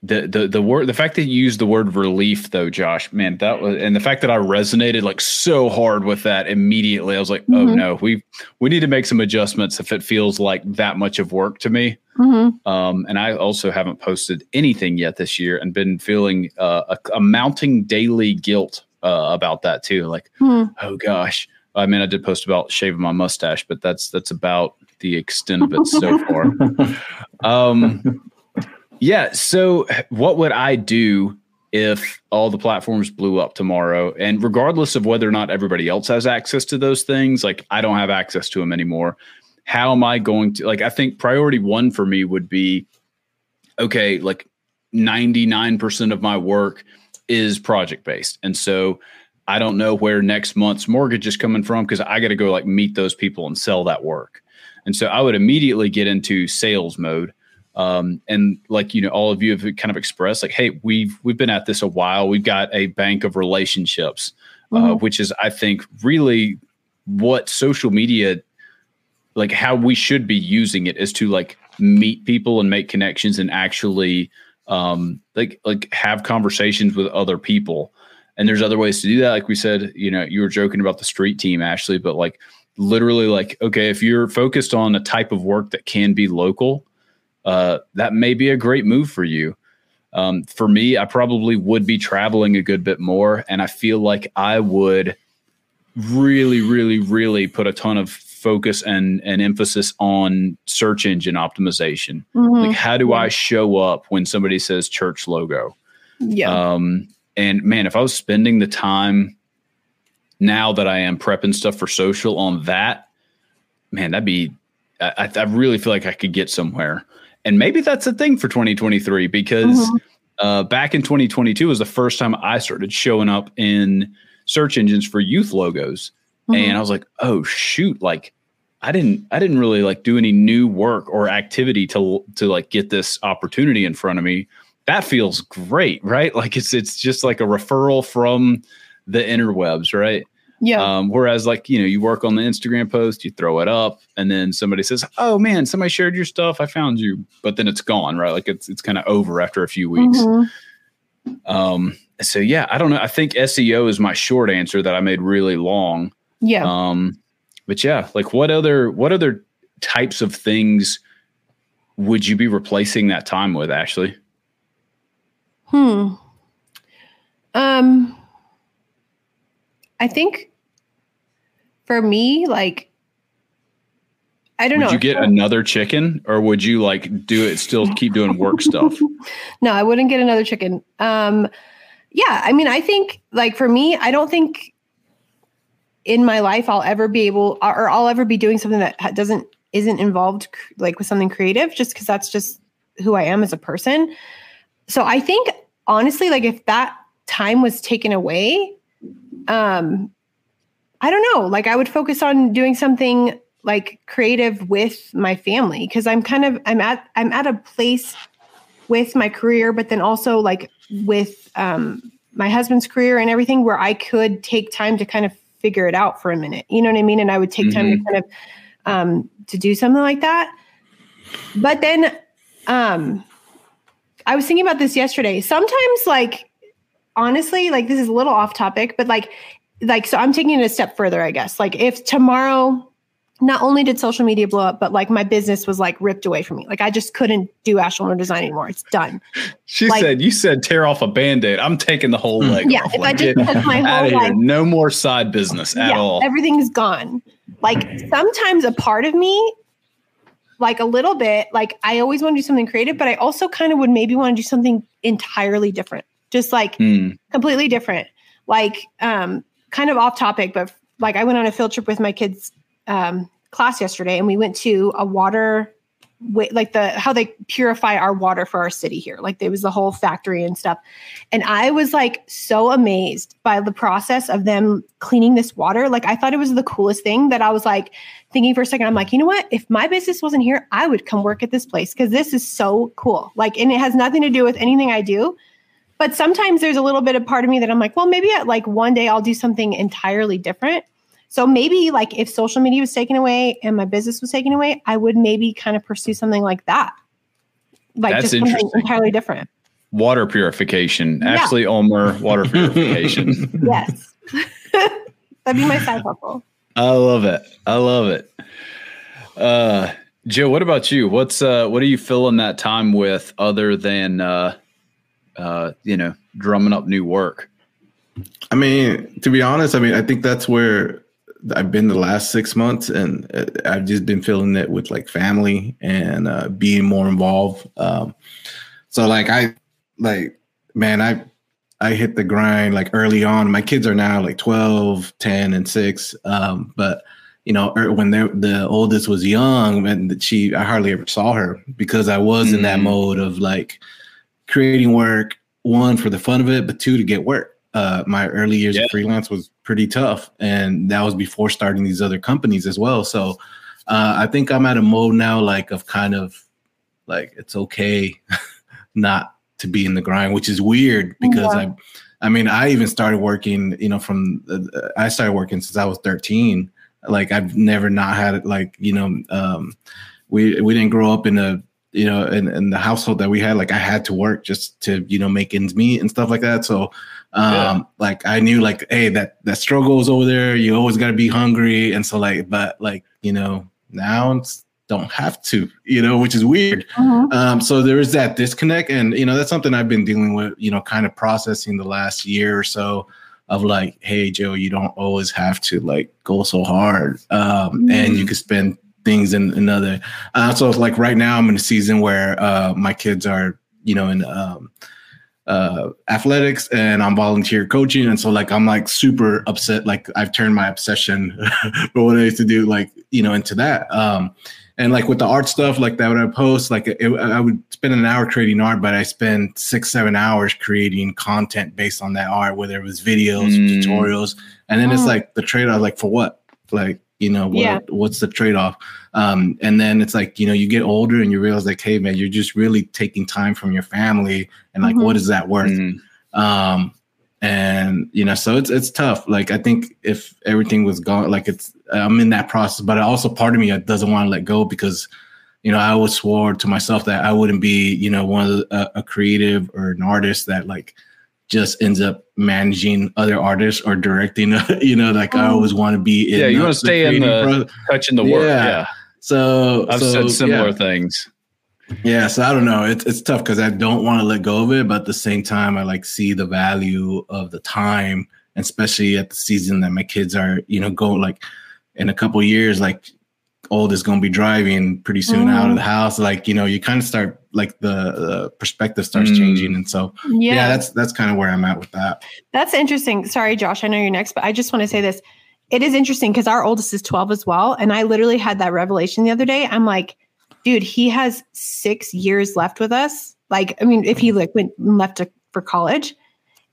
the the the word the fact that you used the word relief though josh man that was and the fact that i resonated like so hard with that immediately i was like oh Mhm. no we we need to make some adjustments if it feels like that much of work to me. Hmm um and i also haven't posted anything yet this year and been feeling uh, a, a mounting daily guilt uh, about that too like hmm. oh gosh. I mean i did post about shaving my mustache but that's that's about the extent of it so far. Um yeah so what would i do if all the platforms blew up tomorrow and regardless of whether or not everybody else has access to those things like i don't have access to them anymore how am I going to like? I think priority one for me would be okay, like 99% of my work is project based. And so I don't know where next month's mortgage is coming from because I got to go like meet those people and sell that work. And so I would immediately get into sales mode. Um, and like you know, all of you have kind of expressed like, hey, we've we've been at this a while. We've got a bank of relationships, uh, mm-hmm. uh, which is I think really what social media, like how we should be using it, is to like meet people and make connections and actually um, like like have conversations with other people. And there's other ways to do that. Like we said, you know, you were joking about the street team, Ashley, but like literally, like okay, if you're focused on a type of work that can be local, uh, that may be a great move for you. Um, for me, I probably would be traveling a good bit more, and I feel like I would really, really, really put a ton of focus and, and emphasis on search engine optimization. Mm-hmm. Like, how do I show up when somebody says church logo? Yeah. Um, and man, if I was spending the time now that I am prepping stuff for social on that, man, that'd be, I, I really feel like I could get somewhere. And maybe that's a thing for 2023 because mm-hmm. uh, back in 2022 was the first time I started showing up in search engines for youth logos. Mm-hmm. And I was like, oh shoot, like I didn't I didn't really like do any new work or activity to to like get this opportunity in front of me. That feels great, right? Like it's it's just like a referral from the interwebs, right? Yeah. Um, whereas like, you know, you work on the Instagram post, you throw it up, and then somebody says, Oh man, somebody shared your stuff. I found you. But then it's gone, right? Like it's it's kind of over after a few weeks. Mm-hmm. Um, so yeah, I don't know. I think SEO is my short answer that I made really long. Yeah. Um, but yeah, like what other what other types of things would you be replacing that time with, Ashley? Hmm. Um I think for me, like I don't would know. Would you get another chicken or would you like do it still keep doing work stuff? no, I wouldn't get another chicken. Um yeah, I mean, I think like for me, I don't think in my life I'll ever be able or I'll ever be doing something that doesn't isn't involved like with something creative just because that's just who I am as a person. So I think honestly, like if that time was taken away, um, I don't know, like I would focus on doing something like creative with my family because I'm kind of I'm at I'm at a place with my career, but then also like with um, my husband's career and everything where I could take time to kind of figure it out for a minute. You know what I mean? And I would take mm-hmm. time to mm-hmm. kind of um, to do something like that. But then um, I was thinking about this yesterday. Sometimes, like honestly, like this is a little off topic, but like like so I'm taking it a step further, I guess. Like if tomorrow not only did social media blow up, but like my business was like ripped away from me. Like I just couldn't do Ash Ulmer Design anymore. It's done. She like, said, "You said tear off a band-aid. I'm taking the whole hmm. leg yeah, off. If like, I just took my whole life, no more side business at yeah, all. Everything's gone. Like sometimes a part of me, like a little bit, like I always want to do something creative, but I also kind of would maybe want to do something entirely different, just like mm. completely different. Like um, kind of off topic, but like I went on a field trip with my kids um, class yesterday and we went to a water like the how they purify our water for our city here. Like there was the whole factory and stuff. And i was like so amazed by the process of them cleaning this water. Like i thought it was the coolest thing that i was like thinking for a second i'm like you know what? If my business wasn't here i would come work at this place because this is so cool. Like and it has nothing to do with anything i do but sometimes there's a little bit of part of me that i'm like well maybe at like one day i'll do something entirely different so maybe like if social media was taken away and my business was taken away, I would maybe kind of pursue something like that. Like That's just something entirely different. Water purification. Yeah. Ashley Ulmer, water purification. yes. That'd be my side hustle. I love it. I love it. Uh Joe, what about you? What's uh what are you filling that time with other than uh uh you know drumming up new work? I mean, to be honest, I mean, I think that's where I've been the last six months, and uh, I've just been feeling it with like family and uh, being more involved. Um, so like I like man, I I hit the grind like early on. My kids are now like 12, 10, and 6. Um, but you know, or when the oldest was young, and she, I hardly ever saw her because I was mm. in that mm. mode of like creating work, one for the fun of it, but two to get work. Uh, my early years yeah. of freelance was pretty tough, and that was before starting these other companies as well. So uh, I think I'm at a mode now, like of kind of like it's okay not to be in the grind, which is weird because yeah. I I mean, I even started working, you know, from uh, I started working since I was 13. Like I've never not had it like, you know, um, we we didn't grow up in a you know in, in the household that we had like i had to work just to you know make ends meet and stuff like that so um yeah. like i knew like hey that that struggle is over there you always got to be hungry and so like but like you know now it's don't have to, you know, which is weird. Mm-hmm. Um, so there is that disconnect, and you know that's something I've been dealing with, you know, kind of processing the last year or so of like, hey, Joe, you don't always have to like go so hard, um, mm-hmm. and you can spend things in another. Uh, so like right now, I'm in a season where uh, my kids are, you know, in um, uh, athletics and I'm volunteer coaching. And so like I'm like super upset. Like I've turned my obsession for what I used to do, like, you know, into that. Um, and like with the art stuff like that when i post like it, i would spend an hour creating art but i spend six seven hours creating content based on that art whether it was videos mm. tutorials and then oh. it's like the trade-off like for what like you know what, yeah. what's the trade-off um, and then it's like you know you get older and you realize like hey man you're just really taking time from your family and like mm-hmm. what is that worth mm. um, and you know so it's it's tough like i think if everything was gone like it's i'm in that process but also part of me doesn't want to let go because you know i always swore to myself that i wouldn't be you know one of the, a, a creative or an artist that like just ends up managing other artists or directing you know like i always oh. want to be yeah you uh, want to stay in the touching the work yeah, yeah. so i've so, said similar yeah. things yeah, so I don't know. It's it's tough because I don't want to let go of it, but at the same time, I like see the value of the time, especially at the season that my kids are, you know, go like in a couple years, like old is going to be driving pretty soon mm. out of the house. Like you know, you kind of start like the, the perspective starts mm. changing, and so yeah. yeah, that's that's kind of where I'm at with that. That's interesting. Sorry, Josh, I know you're next, but I just want to say this. It is interesting because our oldest is 12 as well, and I literally had that revelation the other day. I'm like dude, he has six years left with us. Like, I mean, if he like went left to, for college,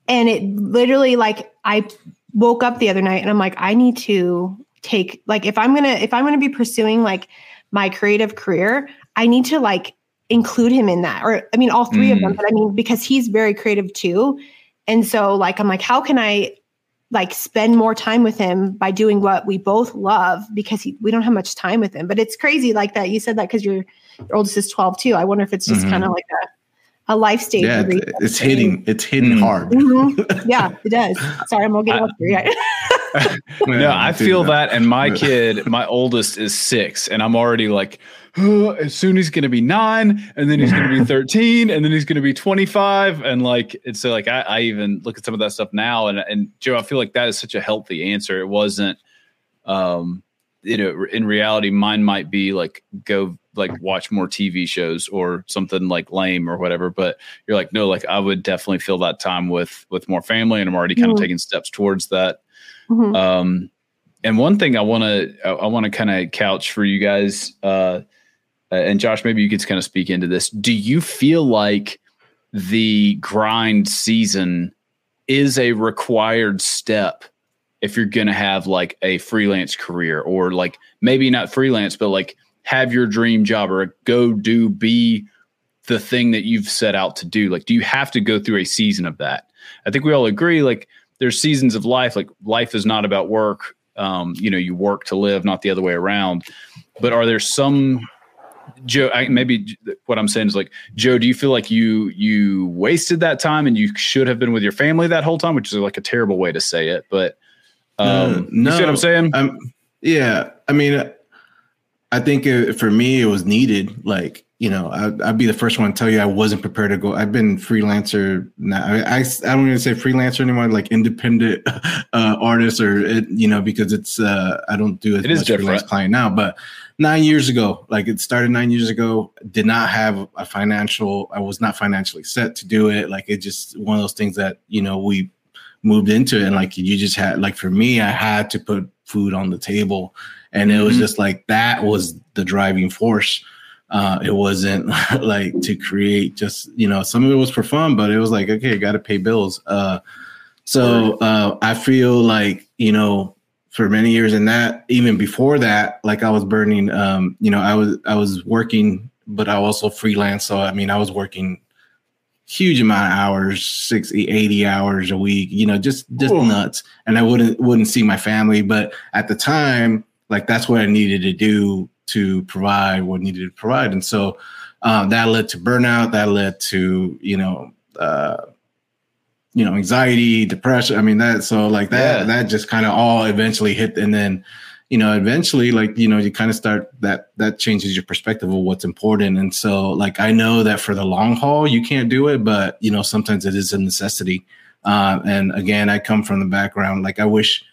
and it literally like I woke up the other night and I'm like, I need to take like if I'm gonna if I'm gonna be pursuing like my creative career, I need to like include him in that. Or I mean, all three mm. of them, mm. but I mean, because he's very creative too. And so like I'm like, how can I like spend more time with him by doing what we both love because he, we don't have much time with him. But it's crazy like that. You said that because your, your oldest is 12 too. I wonder if it's just mm-hmm. kind of like a, a life stage. Yeah, it's hitting, it's hitting mm-hmm. hard. Mm-hmm. Yeah, it does. Sorry, I'm gonna get up here. no, I feel that. And my kid, my oldest is six and I'm already like, as soon he's going to be nine and then he's going to be 13 and then he's going to be 25 and like it's so like I, I, even look at some of that stuff now and and joe i feel like that is such a healthy answer it wasn't um you know in reality mine might be like go like watch more tv shows or something like lame or whatever but you're like no like i would definitely fill that time with with more family and i'm already kind of mm-hmm. taking steps towards that mm-hmm. um and one thing i want to i want to kind of couch for you guys uh uh, and Josh, maybe you could kind of speak into this. Do you feel like the grind season is a required step if you're going to have like a freelance career or like maybe not freelance, but like have your dream job or go do be the thing that you've set out to do? Like, do you have to go through a season of that? I think we all agree, like, there's seasons of life. Like, life is not about work. Um, you know, you work to live, not the other way around. But are there some Joe, I, maybe what I'm saying is like, Joe, do you feel like you you wasted that time and you should have been with your family that whole time, which is like a terrible way to say it, but um, no, you see what I'm saying? Um, yeah, I mean, I think it, for me it was needed. Like, you know, I, would be the first one to tell you I wasn't prepared to go. I've been freelancer now. I, I, I don't even say freelancer anymore, like independent uh, artist or it, you know, because it's uh, I don't do as it much freelance client now, but nine years ago. Like it started nine years ago. Did not have a financial. I was not financially set to do it. Like it just one of those things that you know we moved into it, and like you just had like for me, I had to put food on the table, and it was mm-hmm. just like that was the driving force. Uh, it wasn't like to create just you know some of it was for fun, but it was like okay, got to pay bills. Uh, so uh, I feel like you know for many years and that even before that, like I was burning. Um, you know, I was I was working, but I also freelance. So I mean, I was working huge amount of hours 60 80 hours a week you know just just Ooh. nuts and i wouldn't wouldn't see my family but at the time like that's what i needed to do to provide what needed to provide and so um, that led to burnout that led to you know uh, you know anxiety depression i mean that so like that yeah. that just kind of all eventually hit and then you know eventually like you know you kind of start that that changes your perspective of what's important. And so like i know that for the long haul you can't do it but you know sometimes it is a necessity. Uh, and again i come from the background. Like i wish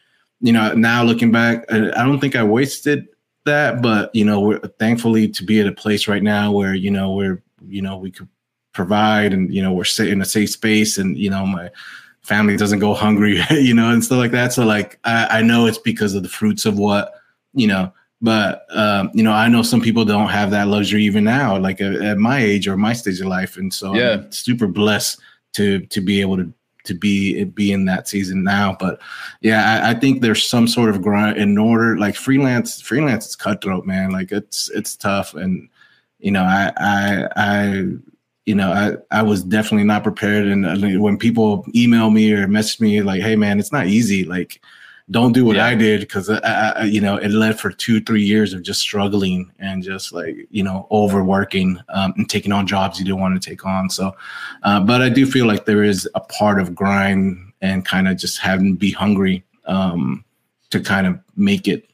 you know now looking back i don't think i wasted that but you know we're thankfully to be at a place right now where you know we're you know we could provide and you know we're in a safe space and you know my family doesn't go hungry, you know, and stuff like that. So like I, I know it's because of the fruits of what, you know, but um, you know, I know some people don't have that luxury even now, like at, at my age or my stage of life. And so yeah, I'm super blessed to to be able to to be be in that season now. But yeah, I, I, think there's some sort of grind in order. Like freelance, freelance is cutthroat, man. Like it's it's tough, and you know, I I I you know, I, I was definitely not prepared. And uh, when people email me or message me like, "Hey, man, it's not easy. Like, don't do what yeah. I did," because I, I, you know, it led for two, three years of just struggling and just like you know, overworking um, and taking on jobs you didn't want to take on. So, uh, but I do feel like there is a part of grind and kind of just having to be hungry um, to kind of make it.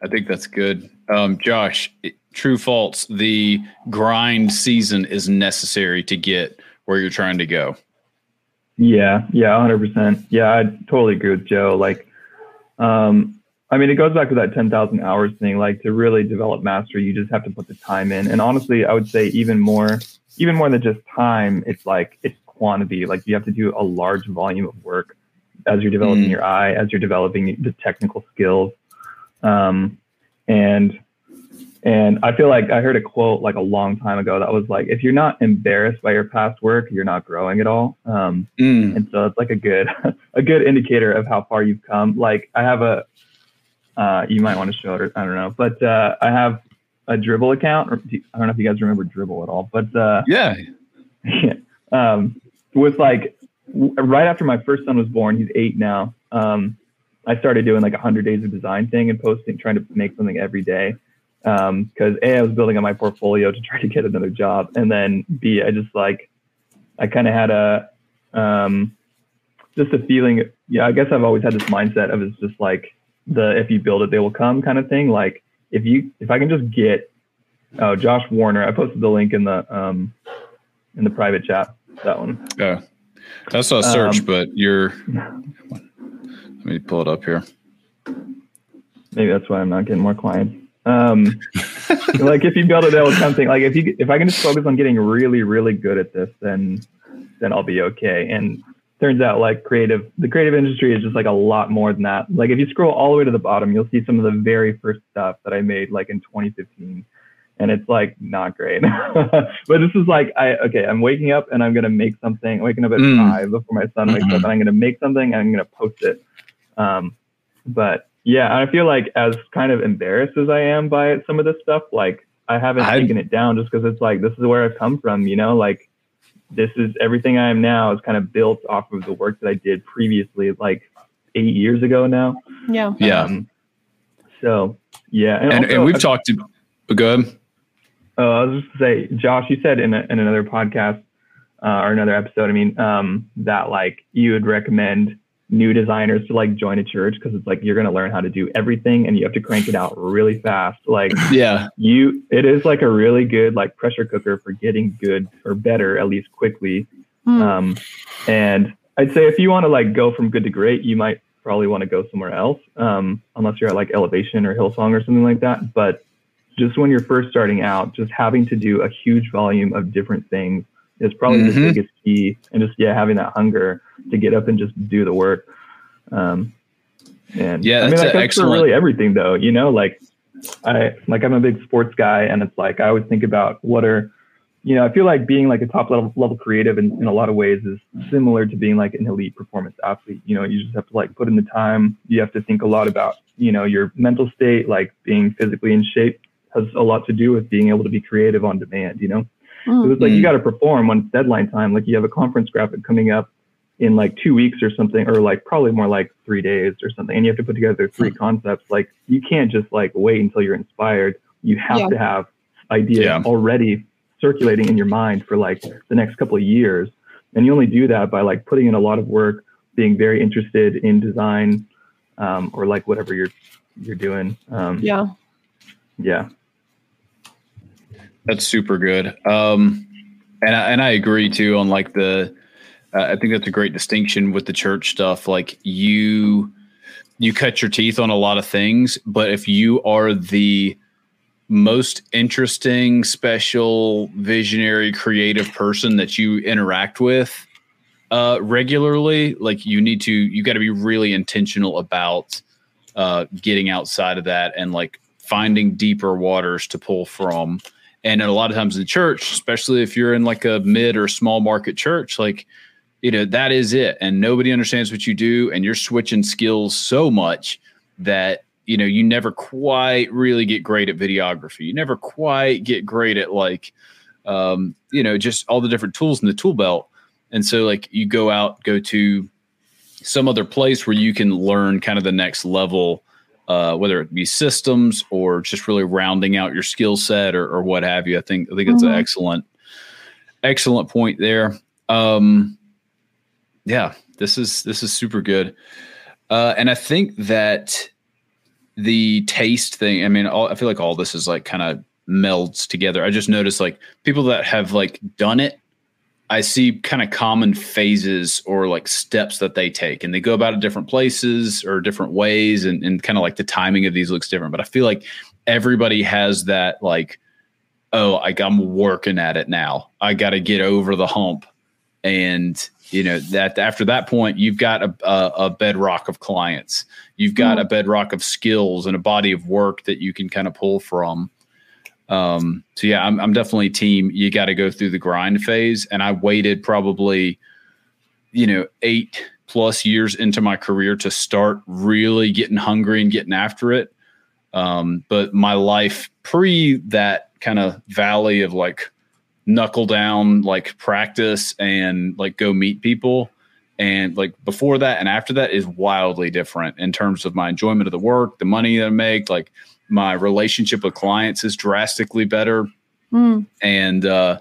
I think that's good, um, Josh true false the grind season is necessary to get where you're trying to go. Yeah yeah 100% yeah i totally agree with joe. Like um i mean it goes back to that 10000 hours thing like to really develop mastery you just have to put the time in. And honestly i would say even more even more than just time it's like it's quantity. Like you have to do a large volume of work as you're developing mm. your eye as you're developing the technical skills. Um and and I feel like I heard a quote like a long time ago that was like, if you're not embarrassed by your past work, you're not growing at all. Um, mm. And so it's like a good, a good indicator of how far you've come. Like I have a, uh, you might want to show it. I don't know, but uh, I have a Dribbble account. I don't know if you guys remember Dribbble at all, but uh, yeah, um, with like right after my first son was born, he's eight now. Um, I started doing like a hundred days of design thing and posting, trying to make something every day because um, a I was building on my portfolio to try to get another job, and then b I just like I kind of had a um, just a feeling. Yeah, I guess I've always had this mindset of it's just like the if you build it, they will come kind of thing. Like if you if I can just get oh Josh Warner, I posted the link in the um, in the private chat. That one. Yeah, that's a search, um, but you're. Let me pull it up here. Maybe that's why I'm not getting more clients. Um, like if you build it out something, like if you if I can just focus on getting really really good at this, then then I'll be okay. And turns out like creative the creative industry is just like a lot more than that. Like if you scroll all the way to the bottom, you'll see some of the very first stuff that I made like in 2015 and it's like not great. but this is like I okay, I'm waking up and I'm gonna make something. Waking up at mm. five before my son wakes mm-hmm. up, and I'm gonna make something and I'm gonna post it. Um, but yeah, I feel like as kind of embarrassed as I am by some of this stuff, like I haven't I, taken it down just because it's like this is where I've come from, you know, like this is everything I am now is kind of built off of the work that I did previously, like eight years ago now. Yeah. Yeah. Um, so yeah, and, and, also, and we've talked to. Go ahead. Oh, I was just to say, Josh, you said in a, in another podcast uh, or another episode, I mean, um, that like you would recommend new designers to like join a church because it's like you're going to learn how to do everything and you have to crank it out really fast. Like yeah. you it is like a really good like pressure cooker for getting good or better at least quickly. Mm. um and i'd say if you want to like go from good to great you might probably want to go somewhere else um unless you're at like elevation or hillsong or something like that. But just when you're first starting out just having to do a huge volume of different things is probably mm-hmm. the biggest key and just yeah having that hunger to get up and just do the work um, And Yeah, I mean, like, that's really everything though, you know, like I, like I'm a big sports guy and it's like, I always think about what are, you know, I feel like being like a top level level creative in, in a lot of ways is similar to being like an elite performance athlete. You know, you just have to like put in the time. You have to think a lot about, you know, your mental state, like being physically in shape has a lot to do with being able to be creative on demand, you know? Mm. It was like Mm. you got to perform when it's deadline time. Like you have a conference graphic coming up in like two weeks or something, or like probably more like three days or something, and you have to put together three concepts. Like you can't just like wait until you're inspired. You have Yeah. to have ideas Yeah. already circulating in your mind for like the next couple of years, and you only do that by like putting in a lot of work, being very interested in design, um, or like whatever you're you're doing. Um, Yeah. yeah. That's super good. Um, and I, and I agree too on like the. Uh, I think that's a great distinction with the church stuff. Like you, you cut your teeth on a lot of things, but if you are the most interesting, special, visionary, creative person that you interact with uh, regularly, like you need to, you got to be really intentional about uh, getting outside of that and like finding deeper waters to pull from. And a lot of times in the church, especially if you're in like a mid or small market church, like, you know, that is it. And nobody understands what you do. And you're switching skills so much that, you know, you never quite really get great at videography. You never quite get great at like, um, you know, just all the different tools in the tool belt. And so, like, you go out, go to some other place where you can learn kind of the next level uh, whether it be systems or just really rounding out your skill set or, or what have you. I think I think it's an Mhm. excellent, excellent point there. Um, yeah, this is this is super good, uh, and I think that the taste thing. I mean, all, I feel like all this is like kind of melds together. I just noticed like people that have like done it I see kind of common phases or like steps that they take, and they go about it different places or different ways, and, and kind of like the timing of these looks different. But I feel like everybody has that like, oh, like I'm working at it now. I got to get over the hump, and you know that after that point, you've got a, a, a bedrock of clients, you've got mm-hmm. a bedrock of skills and a body of work that you can kind of pull from. Um, so yeah, I'm, I'm definitely team. You got to go through the grind phase. And I waited probably, you know, eight plus years into my career to start really getting hungry and getting after it. Um, but my life pre that kind of valley of like knuckle down, like practice and like go meet people. And like before that and after that is wildly different in terms of my enjoyment of the work, the money that I make, like my relationship with clients is drastically better Mm. and uh,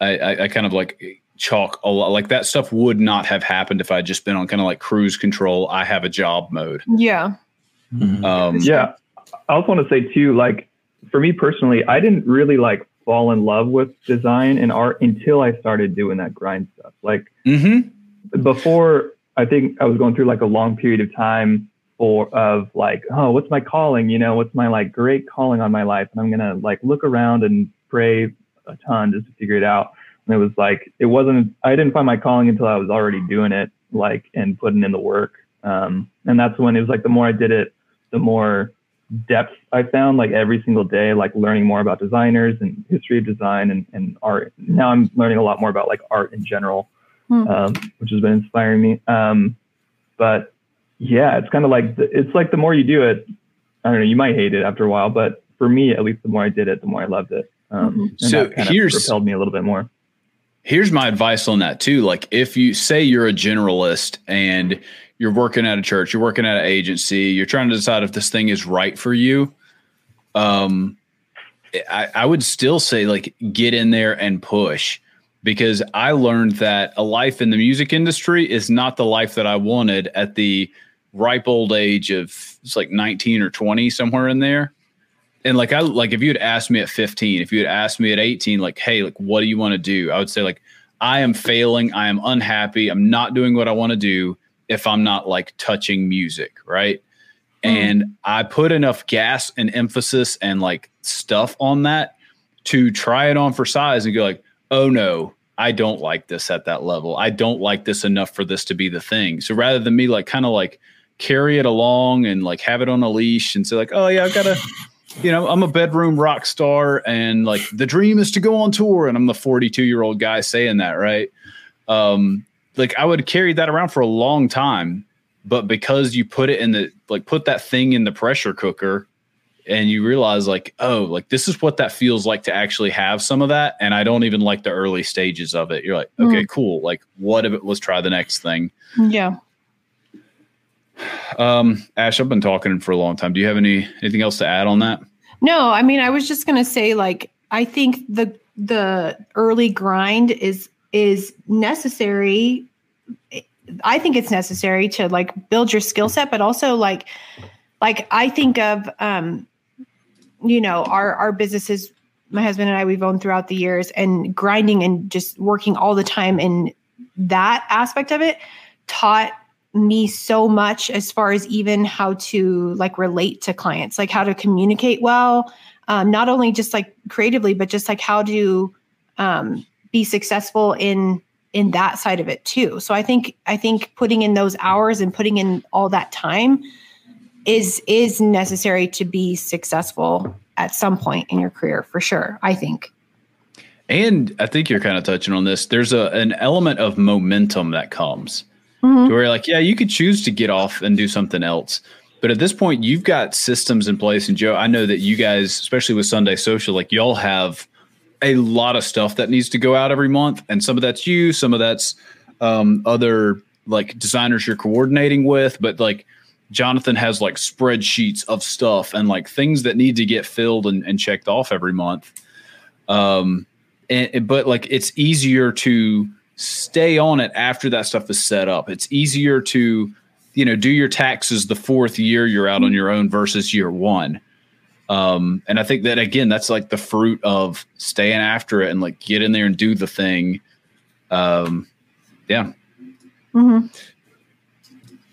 I, I, I kind of like chalk a lot like that stuff would not have happened if I'd just been on kind of like cruise control. I have a job mode. Yeah. Um, Yeah. I also want to say too, like for me personally, I didn't really like fall in love with design and art until I started doing that grind stuff. Like mhm. before, I think I was going through like a long period of time for of like, oh, what's my calling? You know, what's my like great calling on my life? And I'm gonna like look around and pray a ton just to figure it out. And it was like it wasn't. I didn't find my calling until I was already doing it, like and putting in the work. Um, and that's when it was like the more I did it, the more depth I found like every single day, like learning more about designers and history of design and, and art. Now I'm learning a lot more about like art in general, Hmm. um, which has been inspiring me. Um, but yeah, it's kind of like, the, it's like the more you do it, I don't know, you might hate it after a while, but for me, at least the more I did it, the more I loved it. Um, Mhm. So here's- propelled me a little bit more. Here's my advice on that too. Like if you say you're a generalist and you're working at a church, you're working at an agency, you're trying to decide if this thing is right for you. Um, I, I would still say like get in there and push because I learned that a life in the music industry is not the life that I wanted at the ripe old age of it's like 19 or 20 somewhere in there and like I like if you had asked me at 15, if you had asked me at 18, like, hey, like what do you want to do? I would say like I am failing, I am unhappy, I'm not doing what I want to do if I'm not like touching music, right? Mm. And I put enough gas and emphasis and like stuff on that to try it on for size and go like, oh no, I don't like this at that level. I don't like this enough for this to be the thing. So rather than me like kind of like carry it along and like have it on a leash and say like, oh yeah, I've got to, you know, I'm a bedroom rock star and like the dream is to go on tour and I'm the 42 year old guy saying that, right? Um, like I would carry that around for a long time, but because you put it in the like put that thing in the pressure cooker and you realize like, oh, like this is what that feels like to actually have some of that. And I don't even like the early stages of it. You're like, okay, mm. cool. Like what if it let's try the next thing. Yeah. Um, Ash, I've been talking for a long time. Do you have any anything else to add on that? No, I mean, I was just gonna say, like, I think the the early grind is is necessary. I think it's necessary to like build your skill set, but also like like I think of um, you know, our our businesses, my husband and I, we've owned throughout the years and grinding and just working all the time in that aspect of it taught me so much as far as even how to like relate to clients, like how to communicate well, um, not only just like creatively, but just like how to um, be successful in in that side of it too. So I think I think putting in those hours and putting in all that time is is necessary to be successful at some point in your career for sure. I think. And I think you're kind of touching on this. There's a an element of momentum that comes mm-hmm. where like, yeah, you could choose to get off and do something else. But at this point, you've got systems in place. And Joe, I know that you guys, especially with Sunday Social, like y'all have a lot of stuff that needs to go out every month. And some of that's you, some of that's um, other like designers you're coordinating with. But like Jonathan has like spreadsheets of stuff and like things that need to get filled and, and checked off every month. Um, and, but like it's easier to stay on it after that stuff is set up. It's easier to, you know, do your taxes the fourth year you're out on your own versus year one. Um, and I think that again, that's like the fruit of staying after it and like get in there and do the thing. Um, yeah. Mm-hmm.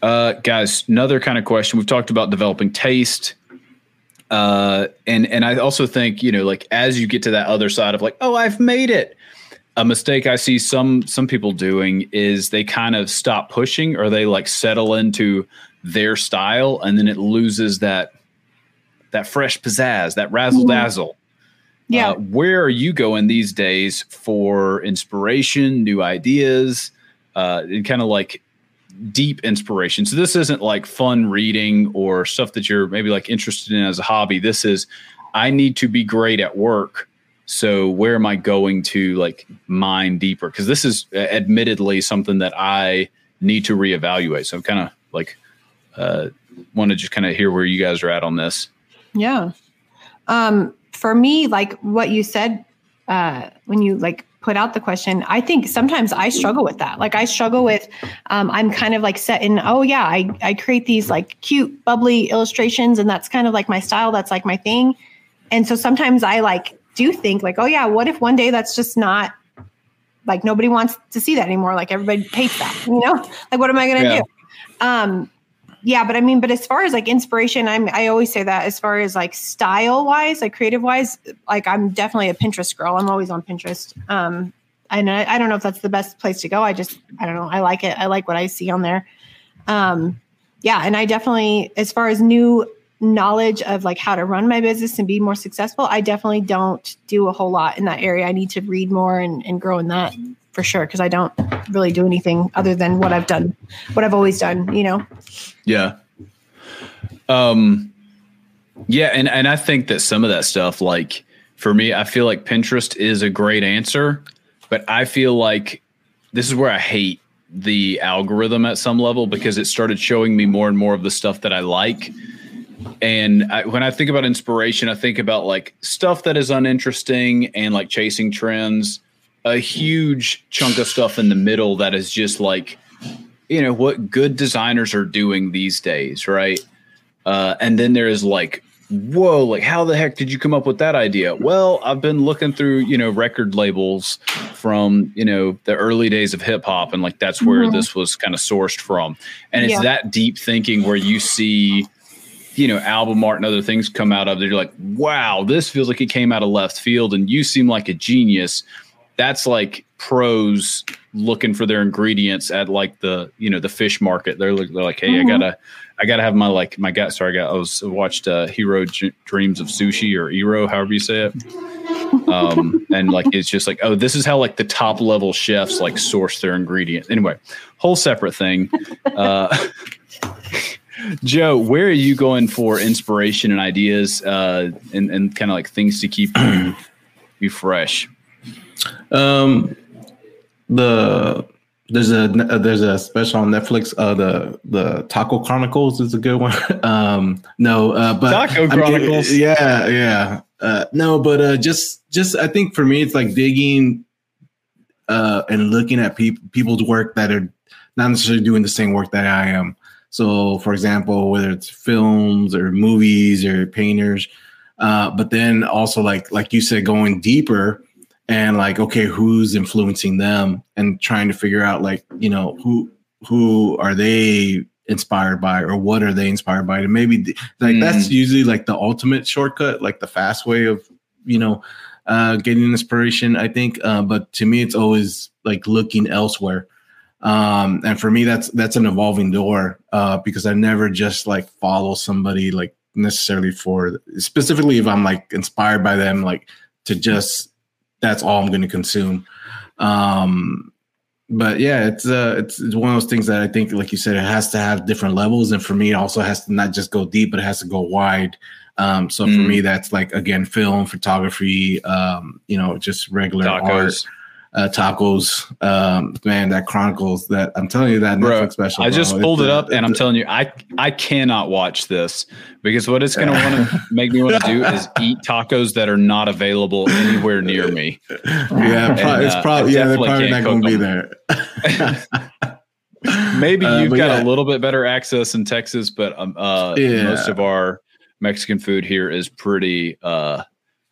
Uh, guys, another kind of question. We've talked about developing taste. Uh, and and I also think you know like as you get to that other side of like oh I've made it a mistake I see some some people doing is they kind of stop pushing or they like settle into their style and then it loses that that fresh pizzazz, that razzle mm-hmm. dazzle. Yeah. Uh, where are you going these days for inspiration, new ideas, uh, and kind of like deep inspiration? So this isn't like fun reading or stuff that you're maybe like interested in as a hobby. This is I need to be great at work so where am I going to like mine deeper? Because this is uh, admittedly something that I need to reevaluate. So I'm kind of like uh, want to just kind of hear where you guys are at on this. Yeah. Um, for me, like what you said uh, when you like put out the question, I think sometimes I struggle with that. Like I struggle with, um, I'm kind of like set in, oh yeah, I, I create these like cute, bubbly illustrations and that's kind of like my style. That's like my thing. And so sometimes I like do think like, oh yeah, what if one day that's just not like nobody wants to see that anymore? Like everybody hates that, you know? Like what am I gonna yeah. do? Um yeah, but I mean, but as far as like inspiration, I'm I always say that as far as like style wise, like creative wise, like I'm definitely a Pinterest girl. I'm always on Pinterest. Um and I, I don't know if that's the best place to go. I just I don't know. I like it. I like what I see on there. Um yeah, and I definitely as far as new knowledge of like how to run my business and be more successful, I definitely don't do a whole lot in that area. I need to read more and, and grow in that for sure because I don't really do anything other than what I've done, what I've always done, you know? Yeah. Um yeah, and, and I think that some of that stuff, like for me, I feel like Pinterest is a great answer, but I feel like this is where I hate the algorithm at some level because it started showing me more and more of the stuff that I like and I, when I think about inspiration, I think about like stuff that is uninteresting and like chasing trends. A huge chunk of stuff in the middle that is just like, you know, what good designers are doing these days, right? Uh, and then there is like, whoa, like how the heck did you come up with that idea? Well, I've been looking through, you know, record labels from, you know, the early days of hip hop, and like that's where mm-hmm. this was kind of sourced from. And it's yeah. that deep thinking where you see you know, album art and other things come out of it. You're like, wow, this feels like it came out of left field, and you seem like a genius. that's like pros looking for their ingredients at like the you know the fish market. They're, they're like, hey, Mhm. I gotta I gotta have my like my gut. Sorry, I got I was watched uh, Hero Dreams of Sushi or Hero, however you say it. Um, and like it's just like oh, this is how like the top level chefs like source their ingredients. Anyway, whole separate thing. Uh, Joe, where are you going for inspiration and ideas uh, and, and kind of like things to keep you, you fresh? Um, the there's a there's a special on Netflix. Uh, the the Taco Chronicles is a good one. um, no, uh, but Taco I mean, Chronicles. yeah, yeah. Uh, no, but uh, just just I think for me, it's like digging uh, and looking at people people's work that are not necessarily doing the same work that I am. So, for example, whether it's films or movies or painters, uh, but then also like like you said, going deeper and like okay, who's influencing them and trying to figure out like you know who who are they inspired by or what are they inspired by? And maybe th- like that's usually like the ultimate shortcut like the fast way of you know uh getting inspiration i think. Uh but to me it's always like looking elsewhere um and for me that's that's an evolving door uh because i never just like follow somebody like necessarily for specifically if i'm like inspired by them like to just that's all i'm going to consume um but yeah it's uh it's, it's one of those things that i think like you said it has to have different levels and for me it also has to not just go deep but it has to go wide um so for Mm. me that's like again film photography um you know just regular art. Uh, tacos. Um, man, that chronicles that I'm telling you that Bro, Netflix special. I just bro, pulled it uh, up and I'm telling you, I I cannot watch this because what it's going to want to make me want to do is eat tacos that are not available anywhere near me. yeah, And, pro- it's uh, probably yeah, they're probably not going to be there. Maybe Uh, you've but got yeah. a little bit better access in Texas, but um, uh, Yeah. most of our Mexican food here is pretty uh,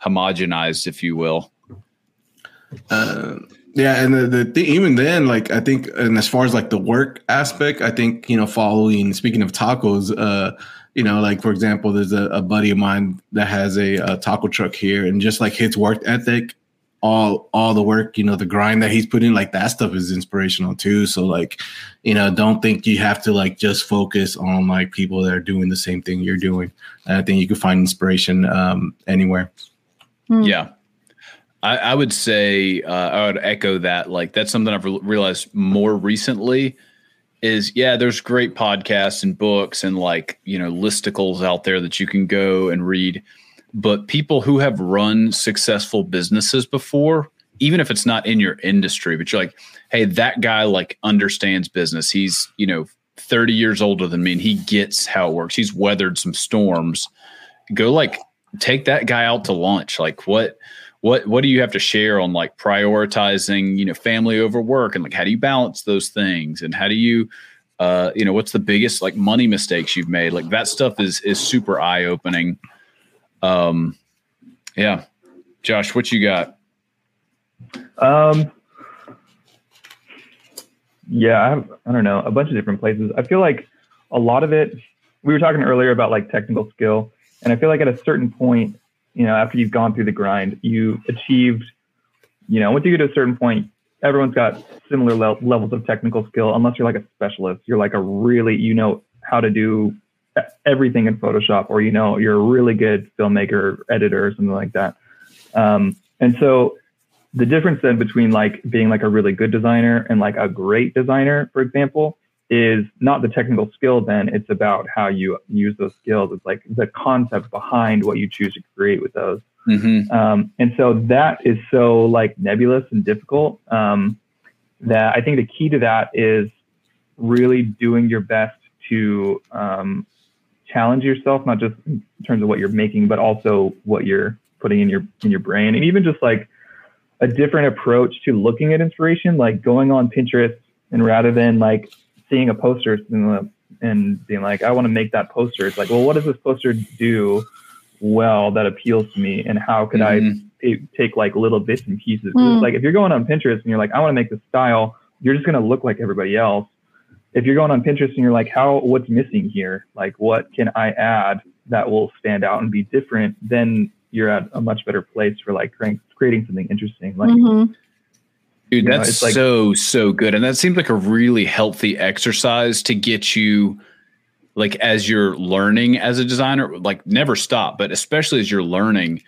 homogenized, if you will. Uh, yeah, and the, the thing, even then, like I think, and as far as like the work aspect, I think you know, following. Speaking of tacos, uh, you know, like for example, there's a, a buddy of mine that has a, a taco truck here, and just like his work ethic, all all the work, you know, the grind that he's putting, like that stuff is inspirational too. So like, you know, don't think you have to like just focus on like people that are doing the same thing you're doing. And I think you can find inspiration um, anywhere. Hmm. Yeah. I, I would say uh, I would echo that. Like that's something I've re- realized more recently. Is yeah, there's great podcasts and books and like you know listicles out there that you can go and read, but people who have run successful businesses before, even if it's not in your industry, but you're like, hey, that guy like understands business. He's you know 30 years older than me and he gets how it works. He's weathered some storms. Go like take that guy out to lunch. Like what what what do you have to share on like prioritizing you know family over work? And like how do you balance those things? And how do you uh you know what's the biggest like money mistakes you've made? Like that stuff is is super eye opening um yeah. Josh what you got? Um, yeah, I, have, I don't know, a bunch of different places. I feel like a lot of it, we were talking earlier about like technical skill. And I feel like at a certain point, you know, after you've gone through the grind, you achieved, you know, once you get to a certain point, everyone's got similar le- levels of technical skill, unless you're like a specialist. You're like a really, you know, how to do everything in Photoshop, or, you know, you're a really good filmmaker, editor, or something like that. Um, and so the difference then between like being like a really good designer and like a great designer, for example, is not the technical skill then it's about how you use those skills. It's like the concept behind what you choose to create with those. Mm-hmm. um, and so that is so like nebulous and difficult um, that i think the key to that is really doing your best to um, challenge yourself not just in terms of what you're making but also what you're putting in your in your brain. And even just like a different approach to looking at inspiration like going on pinterest and rather than like seeing a poster and, and being like i want to make that poster it's like well what does this poster do well that appeals to me and how could Mhm. i take like little bits and pieces Mm. like if you're going on pinterest and you're like i want to make this style you're just going to look like everybody else if you're going on pinterest and you're like how what's missing here like what can i add that will stand out and be different then you're at a much better place for like creating, creating something interesting like Mhm. Dude, that's know, like, so so good, and that seems like a really healthy exercise to get you, like as you're learning as a designer, like never stop, but especially as you're learning,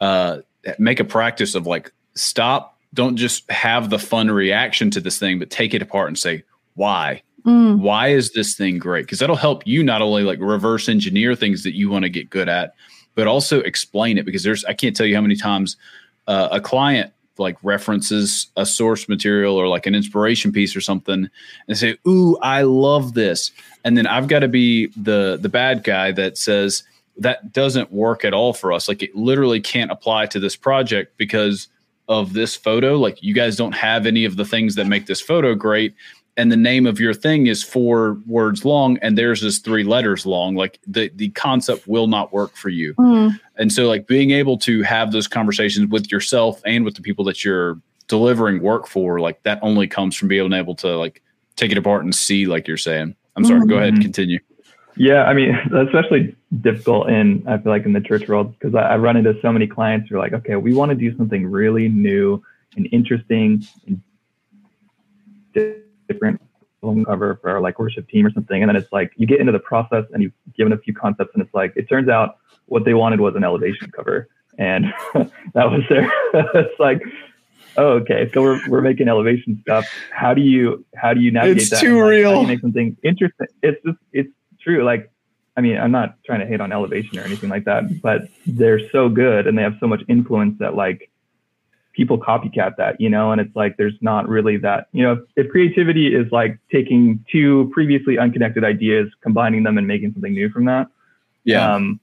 uh, make a practice of like stop, don't just have the fun reaction to this thing, but take it apart and say why. Mm. Why is this thing great? Because that'll help you not only like reverse engineer things that you want to get good at, but also explain it. Because there's I can't tell you how many times uh, a client like references a source material or like an inspiration piece or something and say, "Ooh, I love this," and then I've got to be the the bad guy that says that doesn't work at all for us. Like it literally can't apply to this project because of this photo. Like you guys don't have any of the things that make this photo great. And the name of your thing is four words long, and theirs is three letters long. Like the the concept will not work for you. Mm. And so, like being able to have those conversations with yourself and with the people that you're delivering work for, like that only comes from being able to like take it apart and see, like you're saying. I'm sorry. Mm-hmm. Go ahead. Mm-hmm. Continue. Yeah, I mean, especially difficult in I feel like in the church world because I, I run into so many clients who are like, okay, we want to do something really new and interesting and different film cover for our like worship team or something, and then it's like you get into the process and you've given a few concepts, and it's like it turns out what they wanted was an elevation cover, and that was their. it's like oh, okay, so we're, we're making elevation stuff. How do you how do you navigate it's that? too like, real. make something interesting. It's just it's true. Like, I mean, I'm not trying to hate on elevation or anything like that, but they're so good and they have so much influence that like people copycat that, you know, and it's like there's not really that, you know, if, if creativity is like taking two previously unconnected ideas, combining them and making something new from that. Yeah. Um,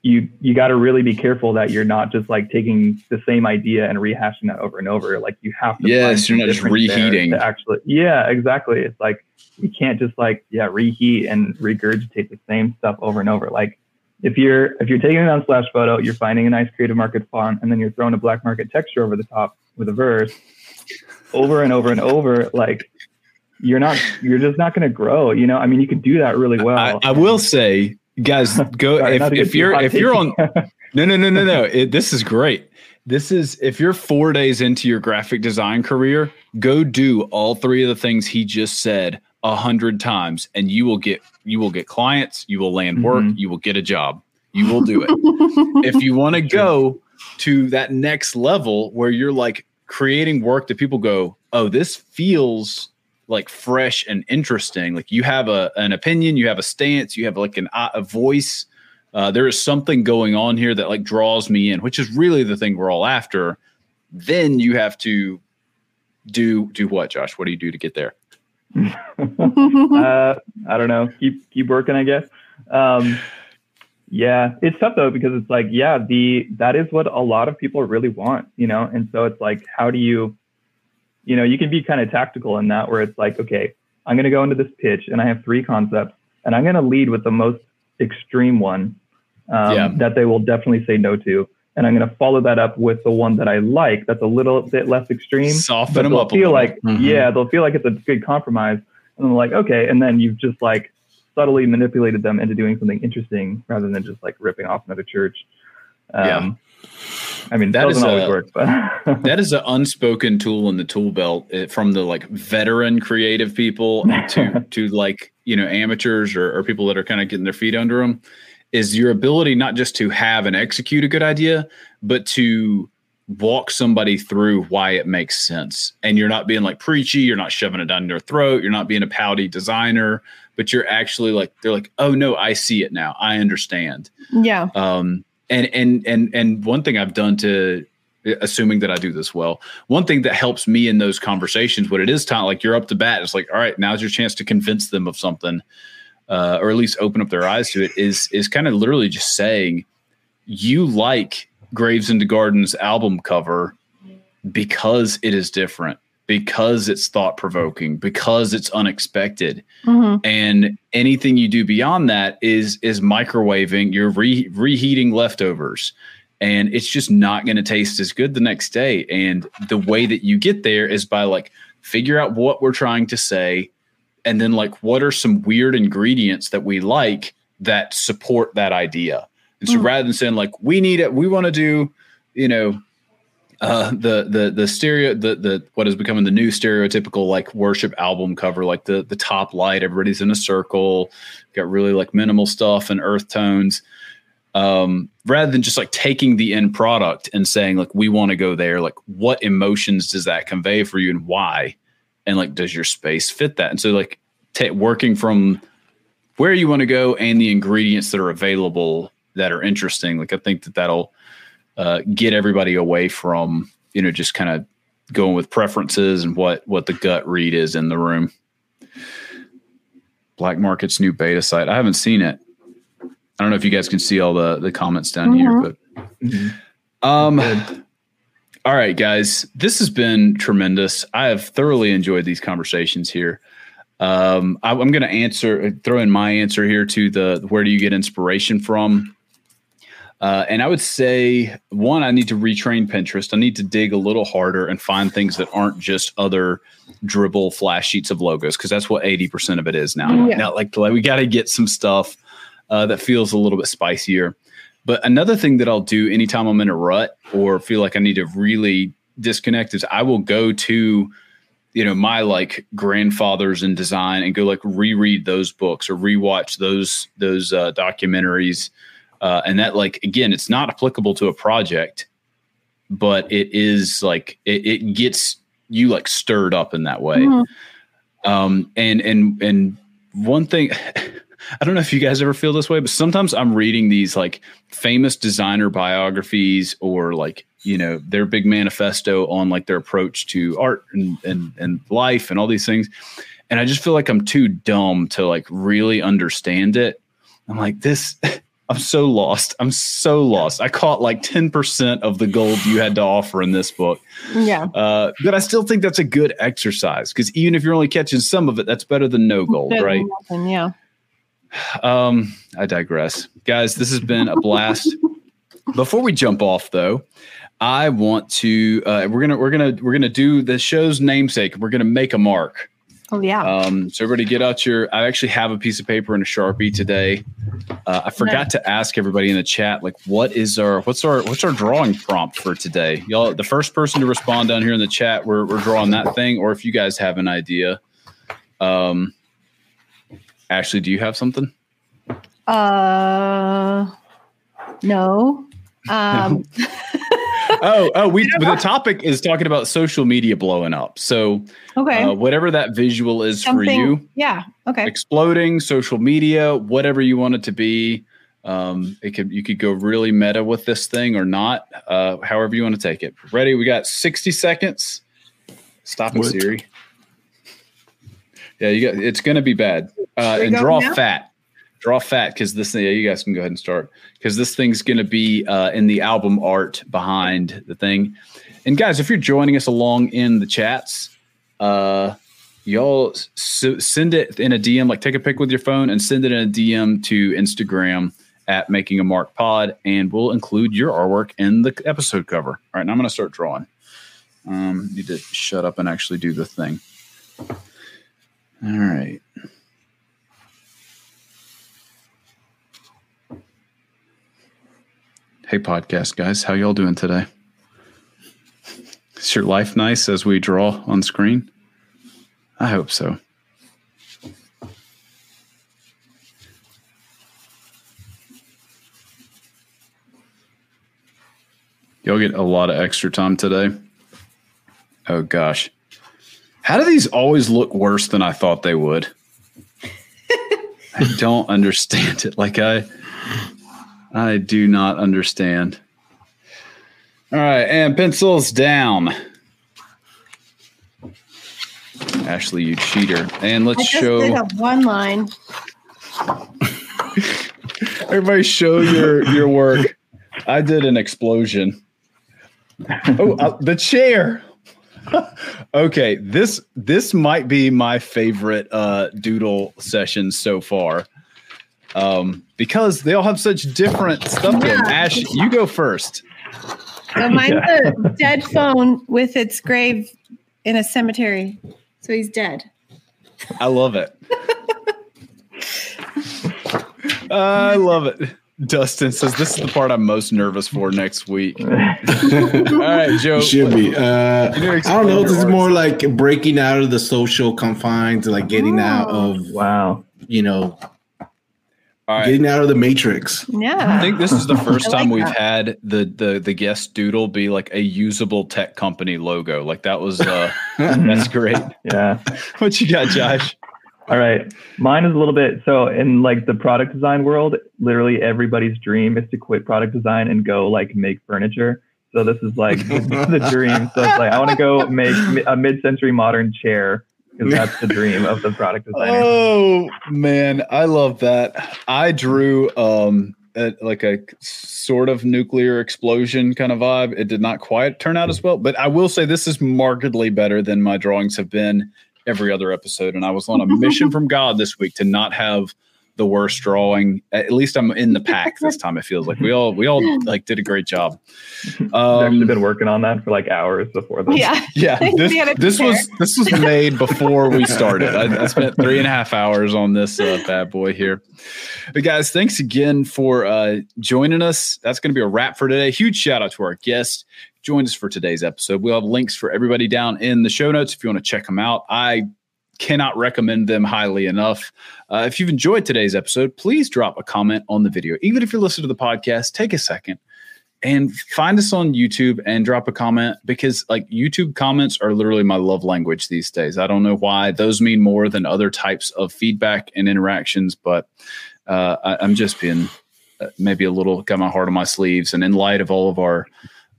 you you got to really be careful that you're not just like taking the same idea and rehashing that over and over. Like you have to. Yes, you're not just reheating. actually, yeah, exactly. It's like you can't just like yeah reheat and regurgitate the same stuff over and over. Like if you're if you're taking it Unsplash Photo, you're finding a nice creative market font, and then you're throwing a black market texture over the top with a verse over and over and over. Like you're not you're just not going to grow. You know, I mean, you can do that really well. I, I will say guys go Sorry, if, if you're if you're on no no no no no it, this is great this is if you're four days into your graphic design career go do all three of the things he just said a hundred times and you will get you will get clients you will land work mm-hmm. you will get a job you will do it if you want to go to that next level where you're like creating work that people go oh this feels like fresh and interesting. Like you have a an opinion, you have a stance, you have like an a voice. Uh, there is something going on here that like draws me in, which is really the thing we're all after. Then you have to do do what, Josh? What do you do to get there? uh, I don't know. Keep keep working, I guess. Um, yeah, it's tough though because it's like, yeah, the that is what a lot of people really want, you know. And so it's like, how do you you know, you can be kind of tactical in that where it's like, okay, I'm going to go into this pitch and I have three concepts and I'm going to lead with the most extreme one um, yeah. that they will definitely say no to. And I'm going to follow that up with the one that I like that's a little bit less extreme. Soften them up. Feel like, mm-hmm. yeah, they'll feel like it's a good compromise. And I'm like, okay. And then you've just like subtly manipulated them into doing something interesting rather than just like ripping off another church. Um, yeah. I mean, that doesn't always a, work, but that is an unspoken tool in the tool belt eh, from the like veteran creative people to to like you know amateurs or, or people that are kind of getting their feet under them. Is your ability not just to have and execute a good idea, but to walk somebody through why it makes sense. And you're not being like preachy, you're not shoving it down their throat, you're not being a pouty designer, but you're actually like they're like, "Oh no, I see it now. I understand." Yeah. Um and and and and one thing I've done to assuming that I do this well. One thing that helps me in those conversations when it is time, like you're up to bat, it's like, all right, now's your chance to convince them of something, uh, or at least open up their eyes to it. Is is kind of literally just saying, you like Graves into Gardens album cover because it is different because it's thought provoking, because it's unexpected. Mm-hmm. And anything you do beyond that is is microwaving, you're re- reheating leftovers. And it's just not going to taste as good the next day. And the way that you get there is by like figure out what we're trying to say and then like what are some weird ingredients that we like that support that idea. And so mm-hmm. rather than saying like we need it, we want to do, you know, uh, the the the stereo the the what is becoming the new stereotypical like worship album cover, like the the top light, everybody's in a circle, got really like minimal stuff and earth tones. Um, rather than just like taking the end product and saying like we want to go there, like what emotions does that convey for you and why, and like does your space fit that? And so like t- working from where you want to go and the ingredients that are available that are interesting. Like I think that that'll uh, get everybody away from you know just kind of going with preferences and what what the gut read is in the room. Black Market's new beta site. I haven't seen it. I don't know if you guys can see all the the comments down mm-hmm. here, but um. All right, guys, this has been tremendous. I have thoroughly enjoyed these conversations here. Um, I, am going to answer, throw in my answer here to the where do you get inspiration from? Uh, and I would say, one, I need to retrain Pinterest. I need to dig a little harder and find things that aren't just other Dribbble flash sheets of logos, because that's what 80% of it is now. Yeah. Now, like, like we got to get some stuff uh, that feels a little bit spicier. But another thing that I'll do anytime I'm in a rut or feel like I need to really disconnect is I will go to, you know, my like grandfathers in design and go like reread those books or rewatch those those uh, documentaries uh, and that like again it's not applicable to a project but it is like it, it gets you like stirred up in that way mm-hmm. um and and and one thing I don't know if you guys ever feel this way, but sometimes I'm reading these like famous designer biographies or like, you know, their big manifesto on like their approach to art and, and, and life and all these things. And I just feel like I'm too dumb to like really understand it. I'm like, this, I'm so lost. I'm so lost. I caught like 10% of the gold you had to offer in this book. Yeah. Uh, but I still think that's a good exercise because even if you're only catching some of it, that's better than no gold, better right? Nothing, yeah. Um, I digress. Guys, this has been a blast. Before we jump off though, I want to uh, we're gonna we're gonna we're gonna do the show's namesake. We're gonna make a mark. Oh yeah. Um, so everybody get out your. I actually have a piece of paper and a sharpie today. Uh, I forgot nice. to ask everybody in the chat, like, what is our what's our what's our drawing prompt for today? Y'all, the first person to respond down here in the chat, we're we're drawing that thing. Or if you guys have an idea, um, Ashley, do you have something? Uh, no. Um. oh, oh, we the topic is talking about social media blowing up. So, okay, uh, whatever that visual is Something, for you, yeah, okay, exploding social media, whatever you want it to be. Um, it could you could go really meta with this thing or not, uh, however you want to take it. Ready? We got sixty seconds. Stop it, Siri. Yeah, you got. It's going to be bad. Uh, and draw now? fat draw fat because this thing, yeah, you guys can go ahead and start because this thing's going to be uh, in the album art behind the thing. And guys, if you're joining us along in the chats, uh, y'all s- send it in a DM, like take a pic with your phone and send it in a DM to Instagram at making a mark pod, and we'll include your artwork in the episode cover. All right, now I'm going to start drawing. Um, need to shut up and actually do the thing. All right. Hey, podcast guys, how y'all doing today? Is your life nice as we draw on screen? I hope so. Y'all get a lot of extra time today. Oh gosh. How do these always look worse than I thought they would? I don't understand it. Like I I do not understand. All right, and pencils down. Ashley, you cheater. And let's show one line. Everybody show your your work. I did an explosion. Oh, uh, the chair. Okay, this this might be my favorite uh, doodle session so far um, because they all have such different stuff. Yeah. Ash, you go first. So mine's yeah. a dead phone with its grave in a cemetery. So he's dead. I love it. I love it. Dustin says this is the part I'm most nervous for next week. All right, Joe. Should be. Uh, I don't know. This is more like breaking out of the social confines, like getting out Oh. of Wow. you know, All right. getting out of the matrix. Yeah. I think this is the first I like time we've that. had the the the guest doodle be like a usable tech company logo. Like that was uh that's great. Yeah. What you got, Josh? All right. Mine is a little bit so in like the product design world, literally everybody's dream is to quit product design and go like make furniture. So this is like the dream. So it's like I want to go make a mid-century modern chair because that's the dream of the product designer. Oh man, I love that. I drew um a, like a sort of nuclear explosion kind of vibe. It did not quite turn out as well, but I will say this is markedly better than my drawings have been every other episode. And I was on a mission from God this week to not have the worst drawing. At least I'm in the pack this time. It feels like we all we all like did a great job. I've actually Um, been working on that for like hours before this. Yeah. yeah, this, We had a this was this was made before we started. I, I spent three and a half hours on this uh, bad boy here. But guys, thanks again for uh, joining us. That's going to be a wrap for today. Huge shout out to our guest joined us for today's episode. We'll have links for everybody down in the show notes if you want to check them out. I cannot recommend them highly enough. Uh, if you've enjoyed today's episode, please drop a comment on the video. Even if you're listening to the podcast, take a second and find us on YouTube and drop a comment because like YouTube comments are literally my love language these days. I don't know why those mean more than other types of feedback and interactions, but uh, I, I'm just being uh, maybe a little got my heart on my sleeves. And in light of all of our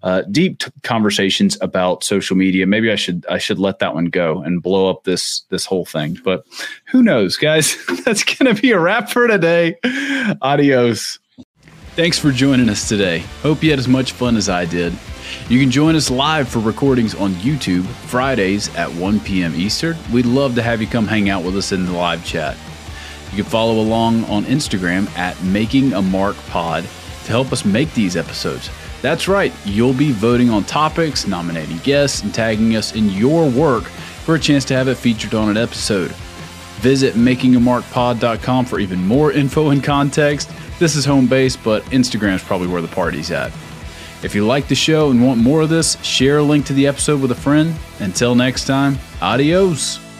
uh, deep t- conversations about social media, maybe I should I should let that one go and blow up this this whole thing. But who knows, guys? That's gonna be a wrap for today. Adios. Thanks for joining us today. Hope you had as much fun as I did. You can join us live for recordings on YouTube Fridays at 1 p.m. Eastern. We'd love to have you come hang out with us in the live chat. You can follow along on Instagram at Making a Mark Pod to help us make these episodes. That's right, you'll be voting on topics, nominating guests, and tagging us in your work for a chance to have it featured on an episode. Visit makingamarkpod.com for even more info and context. This is home base, but Instagram is probably where the party's at. If you like the show and want more of this, share a link to the episode with a friend. Until next time, adios.